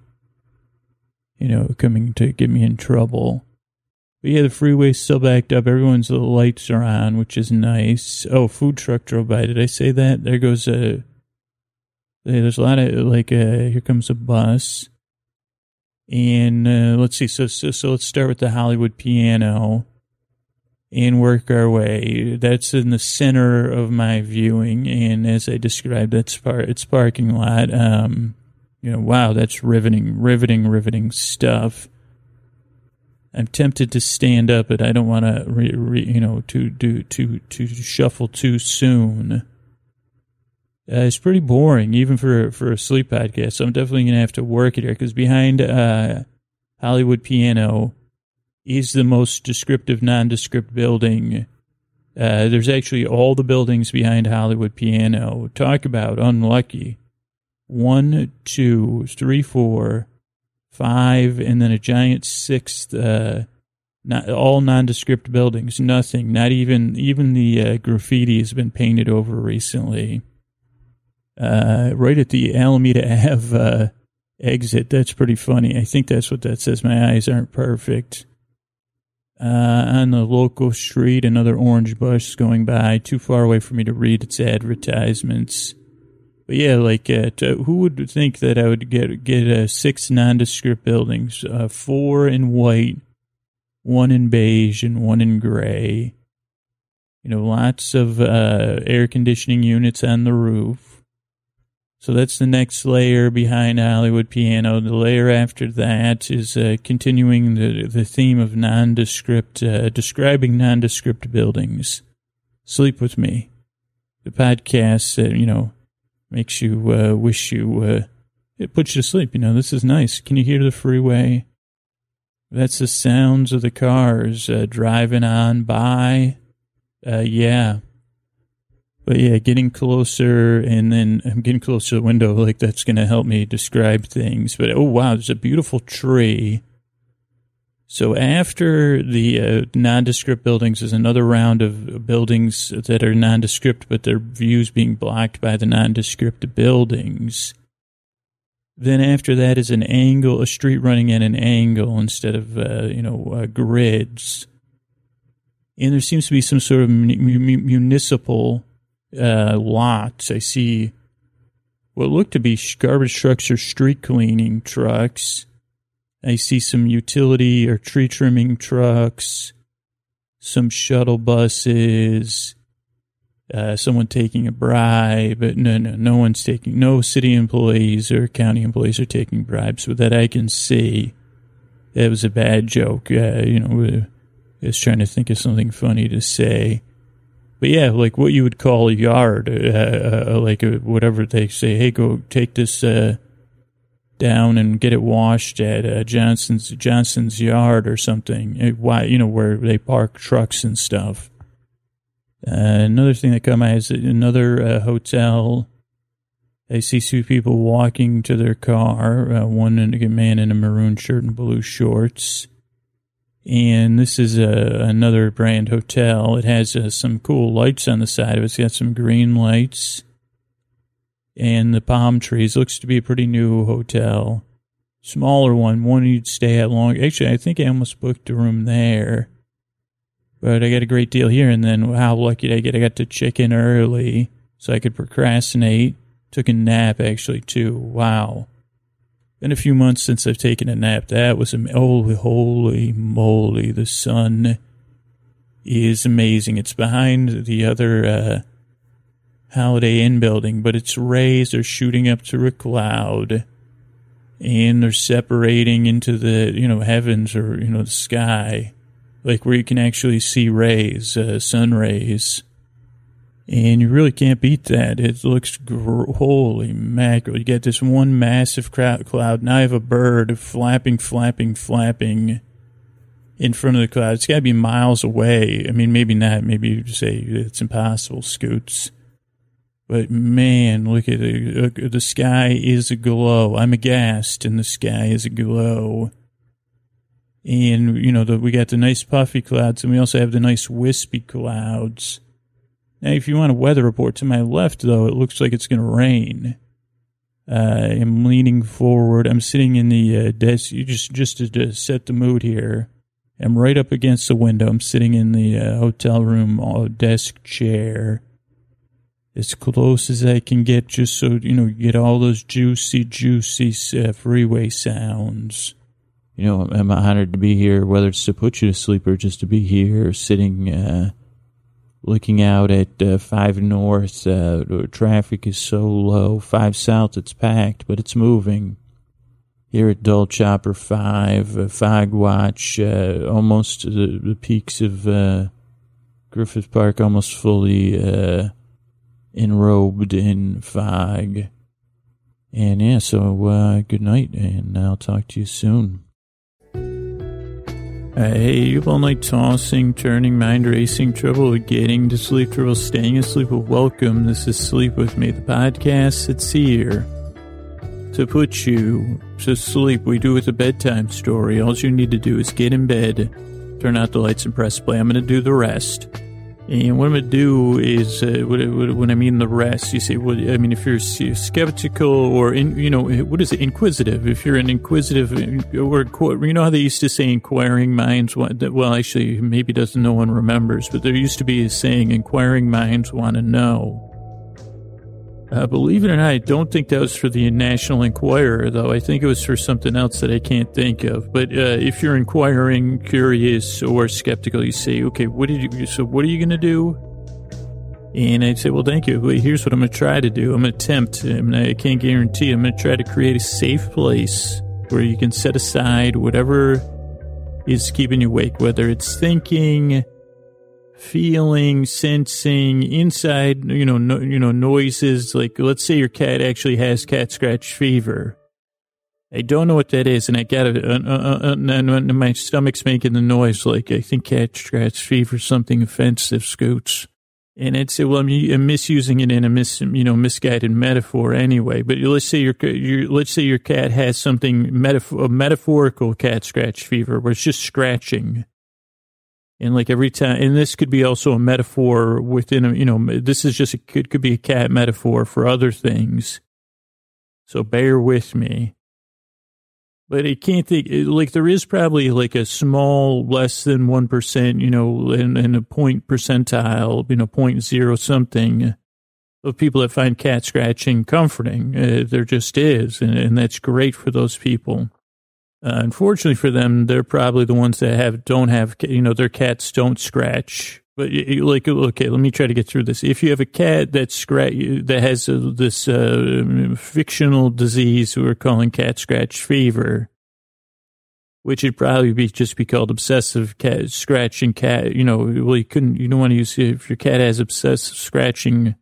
you know, coming to get me in trouble. But yeah, the freeway's still backed up. Everyone's lights are on, which is nice. Oh, food truck drove by. Did I say that? There goes a. There's a lot of like. Uh, here comes a bus, and uh, let's see. So, so so let's start with the Hollywood piano and work our way. That's in the center of my viewing, and as I described, that's part its parking lot. Um, you know, wow, that's riveting, riveting, riveting stuff. I'm tempted to stand up, but I don't want to, re, re, you know, to do to to shuffle too soon. Uh, it's pretty boring, even for for a sleep podcast. So I'm definitely gonna have to work it here because behind uh, Hollywood Piano is the most descriptive nondescript building. Uh, there's actually all the buildings behind Hollywood Piano. Talk about unlucky. One, two, three, four, five, and then a giant sixth. Uh, not all nondescript buildings. Nothing. Not even even the uh, graffiti has been painted over recently. Uh, right at the Alameda Ave uh, exit. That's pretty funny. I think that's what that says. My eyes aren't perfect uh, on the local street, another orange bus going by, too far away for me to read its advertisements. But yeah, like, uh, to, who would think that I would get get uh, six nondescript buildings, uh, four in white, one in beige, and one in gray. You know, lots of uh, air conditioning units on the roof so that's the next layer behind Hollywood Piano. The layer after that is uh, continuing the the theme of nondescript, uh, describing nondescript buildings. Sleep with me, the podcast that you know makes you uh, wish you uh, it puts you to sleep. You know this is nice. Can you hear the freeway? That's the sounds of the cars uh, driving on by. Uh, yeah, But yeah, getting closer and then I'm getting close to the window, like that's going to help me describe things. But oh wow, there's a beautiful tree. So after the uh, nondescript buildings, there's another round of buildings that are nondescript, but their views being blocked by the nondescript buildings. Then after that is an angle, a street running at an angle instead of uh, you know uh, grids. And there seems to be some sort of municipal uh, lots. I see what look to be garbage trucks or street cleaning trucks. I see some utility or tree trimming trucks, some shuttle buses, uh, someone taking a bribe. No, no, no one's taking, no city employees or county employees are taking bribes, but that I can see. That was a bad joke. Uh, you know, I was trying to think of something funny to say. But yeah, like what you would call a yard, uh, uh, like a, whatever they say. Hey, go take this uh, down and get it washed at uh, Johnson's Johnson's yard or something. It, why you know where they park trucks and stuff. Uh, another thing that caught out is another uh, hotel. I see two people walking to their car. Uh, one man in a maroon shirt and blue shorts. And this is a, another brand hotel. It has uh, some cool lights on the side of it. It's got some green lights and the palm trees. Looks to be a pretty new hotel. Smaller one, one you'd stay at long. Actually, I think I almost booked a room there. But I got a great deal here, and then how lucky did I get? I got to check in early so I could procrastinate. Took a nap, actually, too. Wow. Been a few months since I've taken a nap. That was, am- holy, holy moly, the sun is amazing. It's behind the other, uh, Holiday Inn building, but its rays are shooting up through a cloud and they're separating into the, you know, heavens or, you know, the sky, like where you can actually see rays, uh, sun rays. And you really can't beat that. It looks, gr- holy mackerel. You get this one massive cloud. Now I have a bird flapping, flapping, flapping in front of the cloud. It's got to be miles away. I mean, maybe not. Maybe you say it's impossible, Scoots. But man, look at it. The sky is aglow. I'm aghast, and the sky is aglow. And, you know, the, we got the nice puffy clouds, and we also have the nice wispy clouds. Now, if you want a weather report to my left, though, it looks like it's going to rain. Uh, I'm leaning forward. I'm sitting in the uh, desk. You just just to, to, set the mood here. I'm right up against the window. I'm sitting in the uh, hotel room desk chair as close as I can get just so, you know, get all those juicy, juicy uh, freeway sounds. You know, I'm honored to be here, whether it's to put you to sleep or just to be here sitting, uh, looking out at uh, 5 North. Uh, traffic is so low. 5 South, it's packed, but it's moving. Here at Dull Chopper 5, uh, Fog Watch, uh, almost the, the peaks of uh, Griffith Park almost fully enrobed in fog. And yeah, so uh, good night, and I'll talk to you soon. Uh, hey, all night tossing, turning, mind racing, trouble getting to sleep, trouble staying asleep. Well, welcome. This is Sleep With Me, the podcast that's here to put you to sleep. We do it with a bedtime story. All you need to do is get in bed, turn out the lights, and press play. I'm going to do the rest. And what I'm going to do is, uh, when I mean the rest, you say, well, I mean, if you're skeptical or, in, you know, what is it, inquisitive? If you're an inquisitive, or, you know how they used to say inquiring minds, well, actually, maybe doesn't, no one remembers, but there used to be a saying, inquiring minds want to know. Uh, believe it or not, I don't think that was for the National Enquirer, though. I think it was for something else that I can't think of. But uh, if you're inquiring, curious, or skeptical, you say, "Okay, what did you? So what are you going to do?" And I'd say, "Well, thank you. But here's what I'm going to try to do. I'm going to attempt. I, mean, I can't guarantee. I'm going to try to create a safe place where you can set aside whatever is keeping you awake, whether it's thinking." Feeling, sensing inside, you know, no, you know, noises. Like, let's say your cat actually has cat scratch fever. I don't know what that is, and I got it. Uh, uh, uh, and my stomach's making the noise like I think cat scratch fever something offensive. Scoots. And I'd say, well, I'm, I'm misusing it in a mis, you know, misguided metaphor anyway. But let's say your, your let's say your cat has something metaphor, metaphorical cat scratch fever, where it's just scratching. And like every time, and this could be also a metaphor within a, you know, this is just a, could could be a cat metaphor for other things. So bear with me. But I can't think, like, there is probably like a small, less than 1%, you know, in, in a point percentile, you know, point zero something of people that find cat scratching comforting. Uh, there just is. And, and, that's great for those people. Uh, unfortunately for them, they're probably the ones that have, don't have, you know, their cats don't scratch. But like, okay, let me try to get through this. If you have a cat that scratch, that has a, this uh, fictional disease we're calling cat scratch fever, which would probably be just be called obsessive cat scratching cat. You know, well, you couldn't, you don't want to use if your cat has obsessive scratching.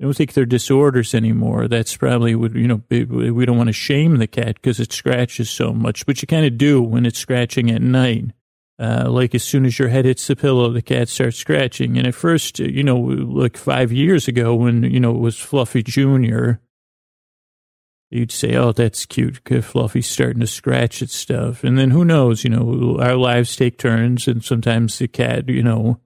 I don't think they're disorders anymore. That's probably would you know we don't want to shame the cat because it scratches so much, but you kind of do when it's scratching at night. Uh, like as soon as your head hits the pillow, the cat starts scratching. And at first, you know, like five years ago when you know it was Fluffy Junior, you'd say, "Oh, that's cute." Fluffy's starting to scratch at stuff, and then who knows? You know, our lives take turns, and sometimes the cat, you know,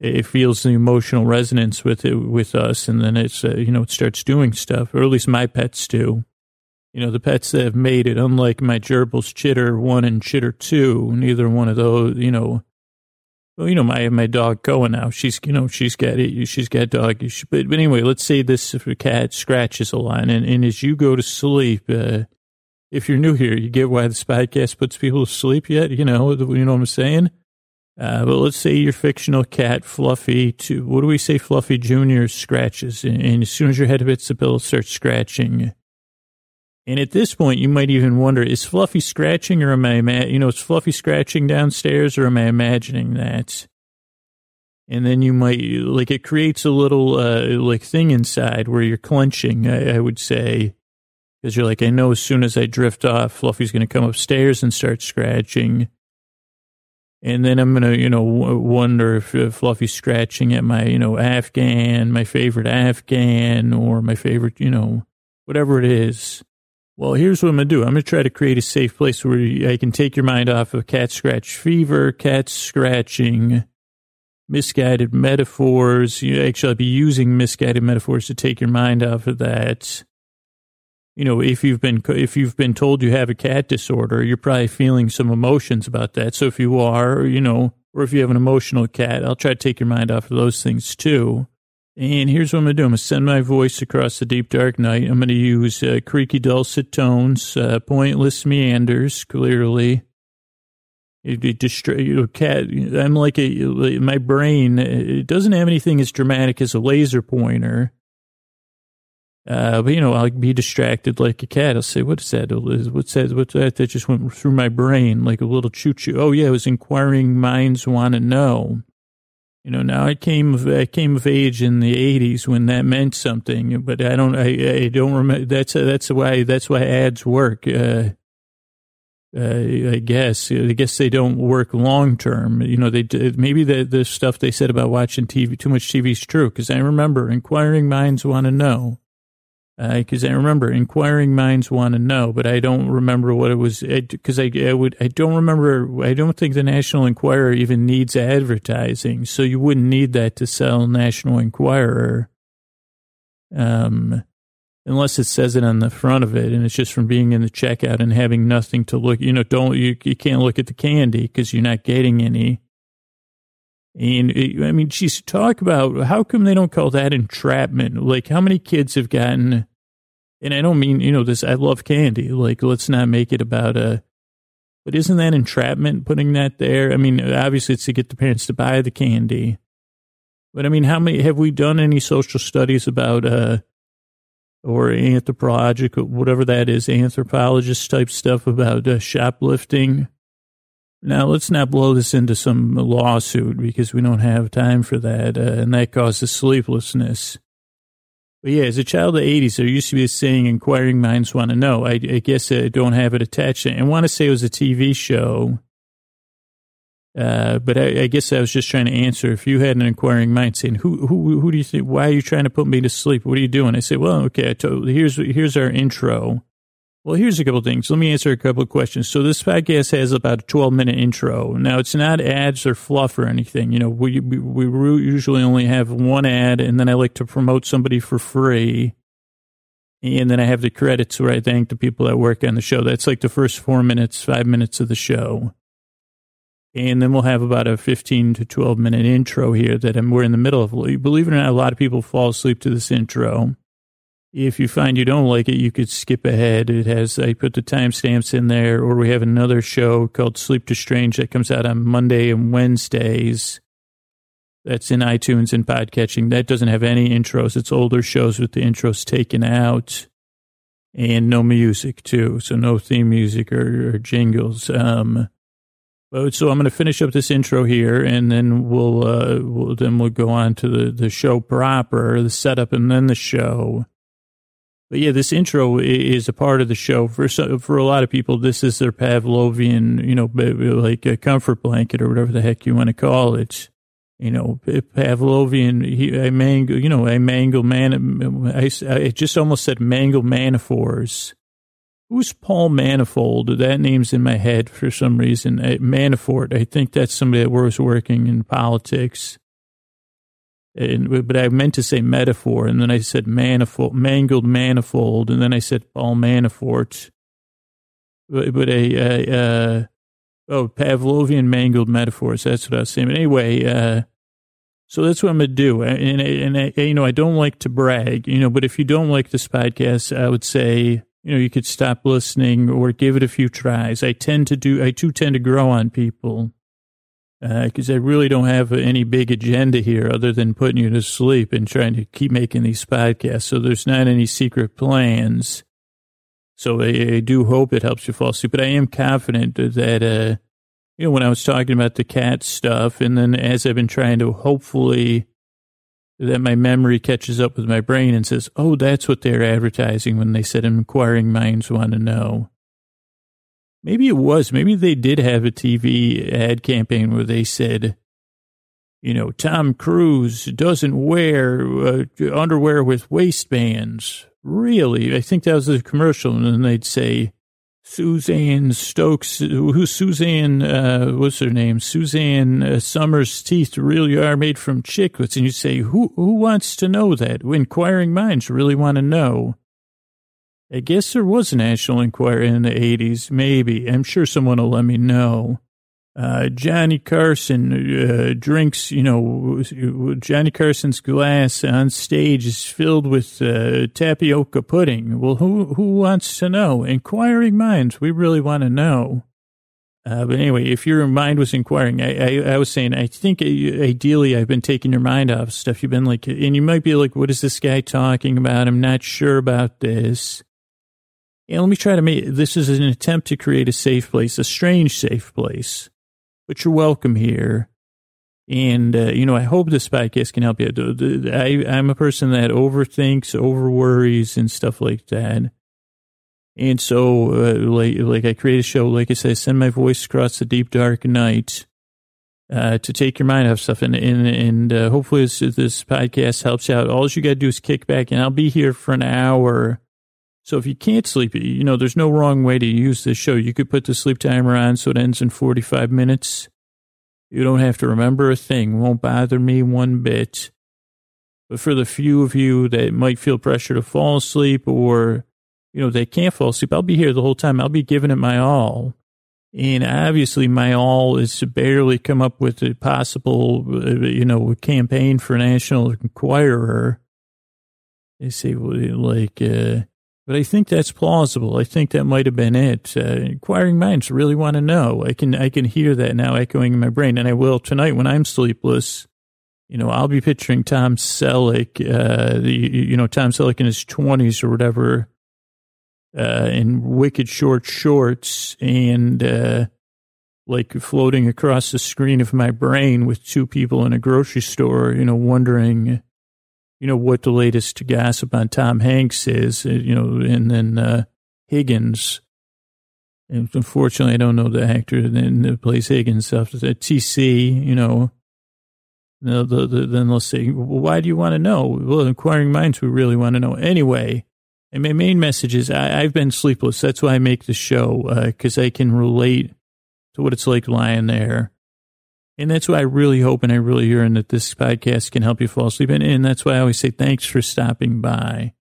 it feels the emotional resonance with it with us, and then it's uh, you know it starts doing stuff, or at least my pets do. You know, the pets that have made it, unlike my gerbils, Chitter one and Chitter two, neither one of those, you know. Well, you know, my my dog Koa now, she's you know she's got it, she's got dog. But, but anyway, let's say this if a cat scratches a line, and, and as you go to sleep, uh, if you're new here, you get why this podcast puts people to sleep yet. You know, you know what I'm saying. Uh, but let's say your fictional cat, Fluffy, to what do we say, Fluffy Junior scratches, and, and as soon as your head hits the pillow, starts scratching. And at this point, you might even wonder, is Fluffy scratching or am I, you know, is Fluffy scratching downstairs or am I imagining that? And then you might, like, it creates a little, uh, like, thing inside where you're clenching, I, I would say. Because you're like, I know as soon as I drift off, Fluffy's going to come upstairs and start scratching. And then I'm going to, you know, wonder if, Fluffy's scratching at my, you know, Afghan, my favorite Afghan, or my favorite, you know, whatever it is. Well, here's what I'm going to do. I'm going to try to create a safe place where I can take your mind off of cat scratch fever, cat scratching, misguided metaphors. You actually I'll be using misguided metaphors to take your mind off of that. You know, if you've been if you've been told you have a cat disorder, you're probably feeling some emotions about that. So if you are, you know, or if you have an emotional cat, I'll try to take your mind off of those things too. And here's what I'm to do. I'm to send my voice across the deep, dark night. I'm to use uh, creaky, dulcet tones, uh, pointless meanders, clearly. It, it distra- you know, cat, I'm like a, my brain, it doesn't have anything as dramatic as a laser pointer. Uh, but you know, I'll be distracted like a cat. I'll say, "What is that? What's that? What's that?" That just went through my brain like a little choo choo. Oh yeah, it was inquiring minds want to know. You know, now I came of I came of age in the '80s when that meant something, but I don't I, I don't remember. That's that's why that's why ads work. Uh, uh, I guess I guess they don't work long term. You know, they maybe the the stuff they said about watching TV too much TV is true because I remember inquiring minds want to know because uh, I remember inquiring minds want to know, but I don't remember what it was. Because I, I, would, I don't remember. I don't think the National Enquirer even needs advertising, so you wouldn't need that to sell National Enquirer, um, unless it says it on the front of it, and it's just from being in the checkout and having nothing to look. You know, don't you? You can't look at the candy because you're not getting any. And it, I mean, she's talk about how come they don't call that entrapment? Like, how many kids have gotten and I don't mean, you know, this, I love candy. Like, let's not make it about a, but isn't that entrapment putting that there? I mean, obviously it's to get the parents to buy the candy. But I mean, how many, have we done any social studies about, uh, or anthropological, whatever that is, anthropologist type stuff about uh, shoplifting? Now, let's not blow this into some lawsuit because we don't have time for that, uh, and that causes sleeplessness. But yeah, as a child of the 80s, there used to be a saying, inquiring minds want to know. I, I guess I don't have it attached. I want to say it was a TV show. Uh, but I, I, guess I was just trying to answer. If you had an inquiring mind saying, "Who, who, who do you think? Why are you trying to put me to sleep? What are you doing?" I say, "Well, okay. I told, here's here's our intro. Well, here's a couple things. Let me answer a couple of questions. So this podcast has about a 12 minute intro. Now it's not ads or fluff or anything. You know, we we, we usually only have one ad, and then I like to promote somebody for free." And then I have the credits where I thank the people that work on the show. That's like the first four minutes, five minutes of the show. And then we'll have about a 15 to 12 minute intro here that I'm, we're in the middle of. Believe it or not, a lot of people fall asleep to this intro. If you find you don't like it, you could skip ahead. It has, I put the timestamps in there, or we have another show called Sleep to Strange that comes out on Monday and Wednesdays. That's in iTunes and podcatching. That doesn't have any intros. It's older shows with the intros taken out and no music too. So no theme music or, or jingles. Um, so I'm going to finish up this intro here, and then we'll, uh, we'll then we'll go on to the the show proper, the setup, and then the show. But yeah, this intro is a part of the show for for a lot of people. This is their Pavlovian, you know, like a comfort blanket or whatever the heck you want to call it. You know, Pavlovian, he, a mango, you know, a mango man. I, I just almost said mango manaphors Who's Paul Manifold? That name's in my head for some reason. Manafort. I think that's somebody that was working in politics. And, but I meant to say metaphor, and then I said manifold, mangled manifold, and then I said Paul Manafort. But, but a, oh, Pavlovian mangled metaphors. That's what I was saying. But anyway, uh, so that's what I'm to do. And, and, and, you know, I don't like to brag, you know, but if you don't like this podcast, I would say, you know, you could stop listening or give it a few tries. I tend to do, I do tend to grow on people because uh, I really don't have any big agenda here other than putting you to sleep and trying to keep making these podcasts. So there's not any secret plans. So I, I do hope it helps you fall asleep, but I am confident that, uh, you know, when I was talking about the cat stuff and then as I've been trying to hopefully that my memory catches up with my brain and says, oh, that's what they're advertising when they said inquiring minds want to know. Maybe it was. Maybe they did have a TV ad campaign where they said, you know, Tom Cruise doesn't wear uh, underwear with waistbands. Really? I think that was a commercial. And then they'd say, Suzanne Stokes, who's Suzanne, uh, what's her name? Suzanne uh, Somers' teeth really are made from chiclets. And you say, who, who wants to know that? Inquiring minds really want to know. I guess there was a National Enquirer in the 80s, maybe. I'm sure someone will let me know. Uh, Johnny Carson uh, drinks, you know, Johnny Carson's glass on stage is filled with uh, tapioca pudding. Well, who who wants to know? Inquiring minds, we really want to know. Uh, but anyway, if your mind was inquiring, I, I, I, was saying, I think ideally I've been taking your mind off stuff. You've been like, and you might be like, what is this guy talking about? I'm not sure about this. And let me try to make this is an attempt to create a safe place, a strange safe place but you're welcome here. And, uh, you know, I hope this podcast can help you. I, I'm a person that overthinks, over worries, and stuff like that. And so, uh, like, like I create a show, like I I send my voice across the deep, dark night uh, to take your mind off stuff. And, and, and uh, hopefully this, this podcast helps you out. All you got to do is kick back, and I'll be here for an hour so if you can't sleep, you know, there's no wrong way to use this show. You could put the sleep timer on so it ends in 45 minutes. You don't have to remember a thing. It won't bother me one bit. But for the few of you that might feel pressure to fall asleep or, you know, they can't fall asleep, I'll be here the whole time. I'll be giving it my all. And obviously my all is to barely come up with a possible, you know, campaign for National Enquirer. They say, like, uh, but I think that's plausible. I think that might have been it. Uh, inquiring minds really want to know. I can I can hear that now echoing in my brain, and I will tonight when I'm sleepless. You know, I'll be picturing Tom Selleck, uh, you know, Tom Selleck in his twenties or whatever, uh, in wicked short shorts and uh, like floating across the screen of my brain with two people in a grocery store. You know, wondering you know, what the latest gossip on Tom Hanks is, uh, you know, and then uh, Higgins. And unfortunately, I don't know the actor that plays Higgins stuff. TC, you know, the, the, the, then they'll say, well, why do you want to know? Well, inquiring minds, we really want to know. Anyway, and my main message is I, have been sleepless. That's why I make the show, because uh, I can relate to what it's like lying there. And that's why I really hope and I really yearn that this podcast can help you fall asleep. And, and that's why I always say thanks for stopping by.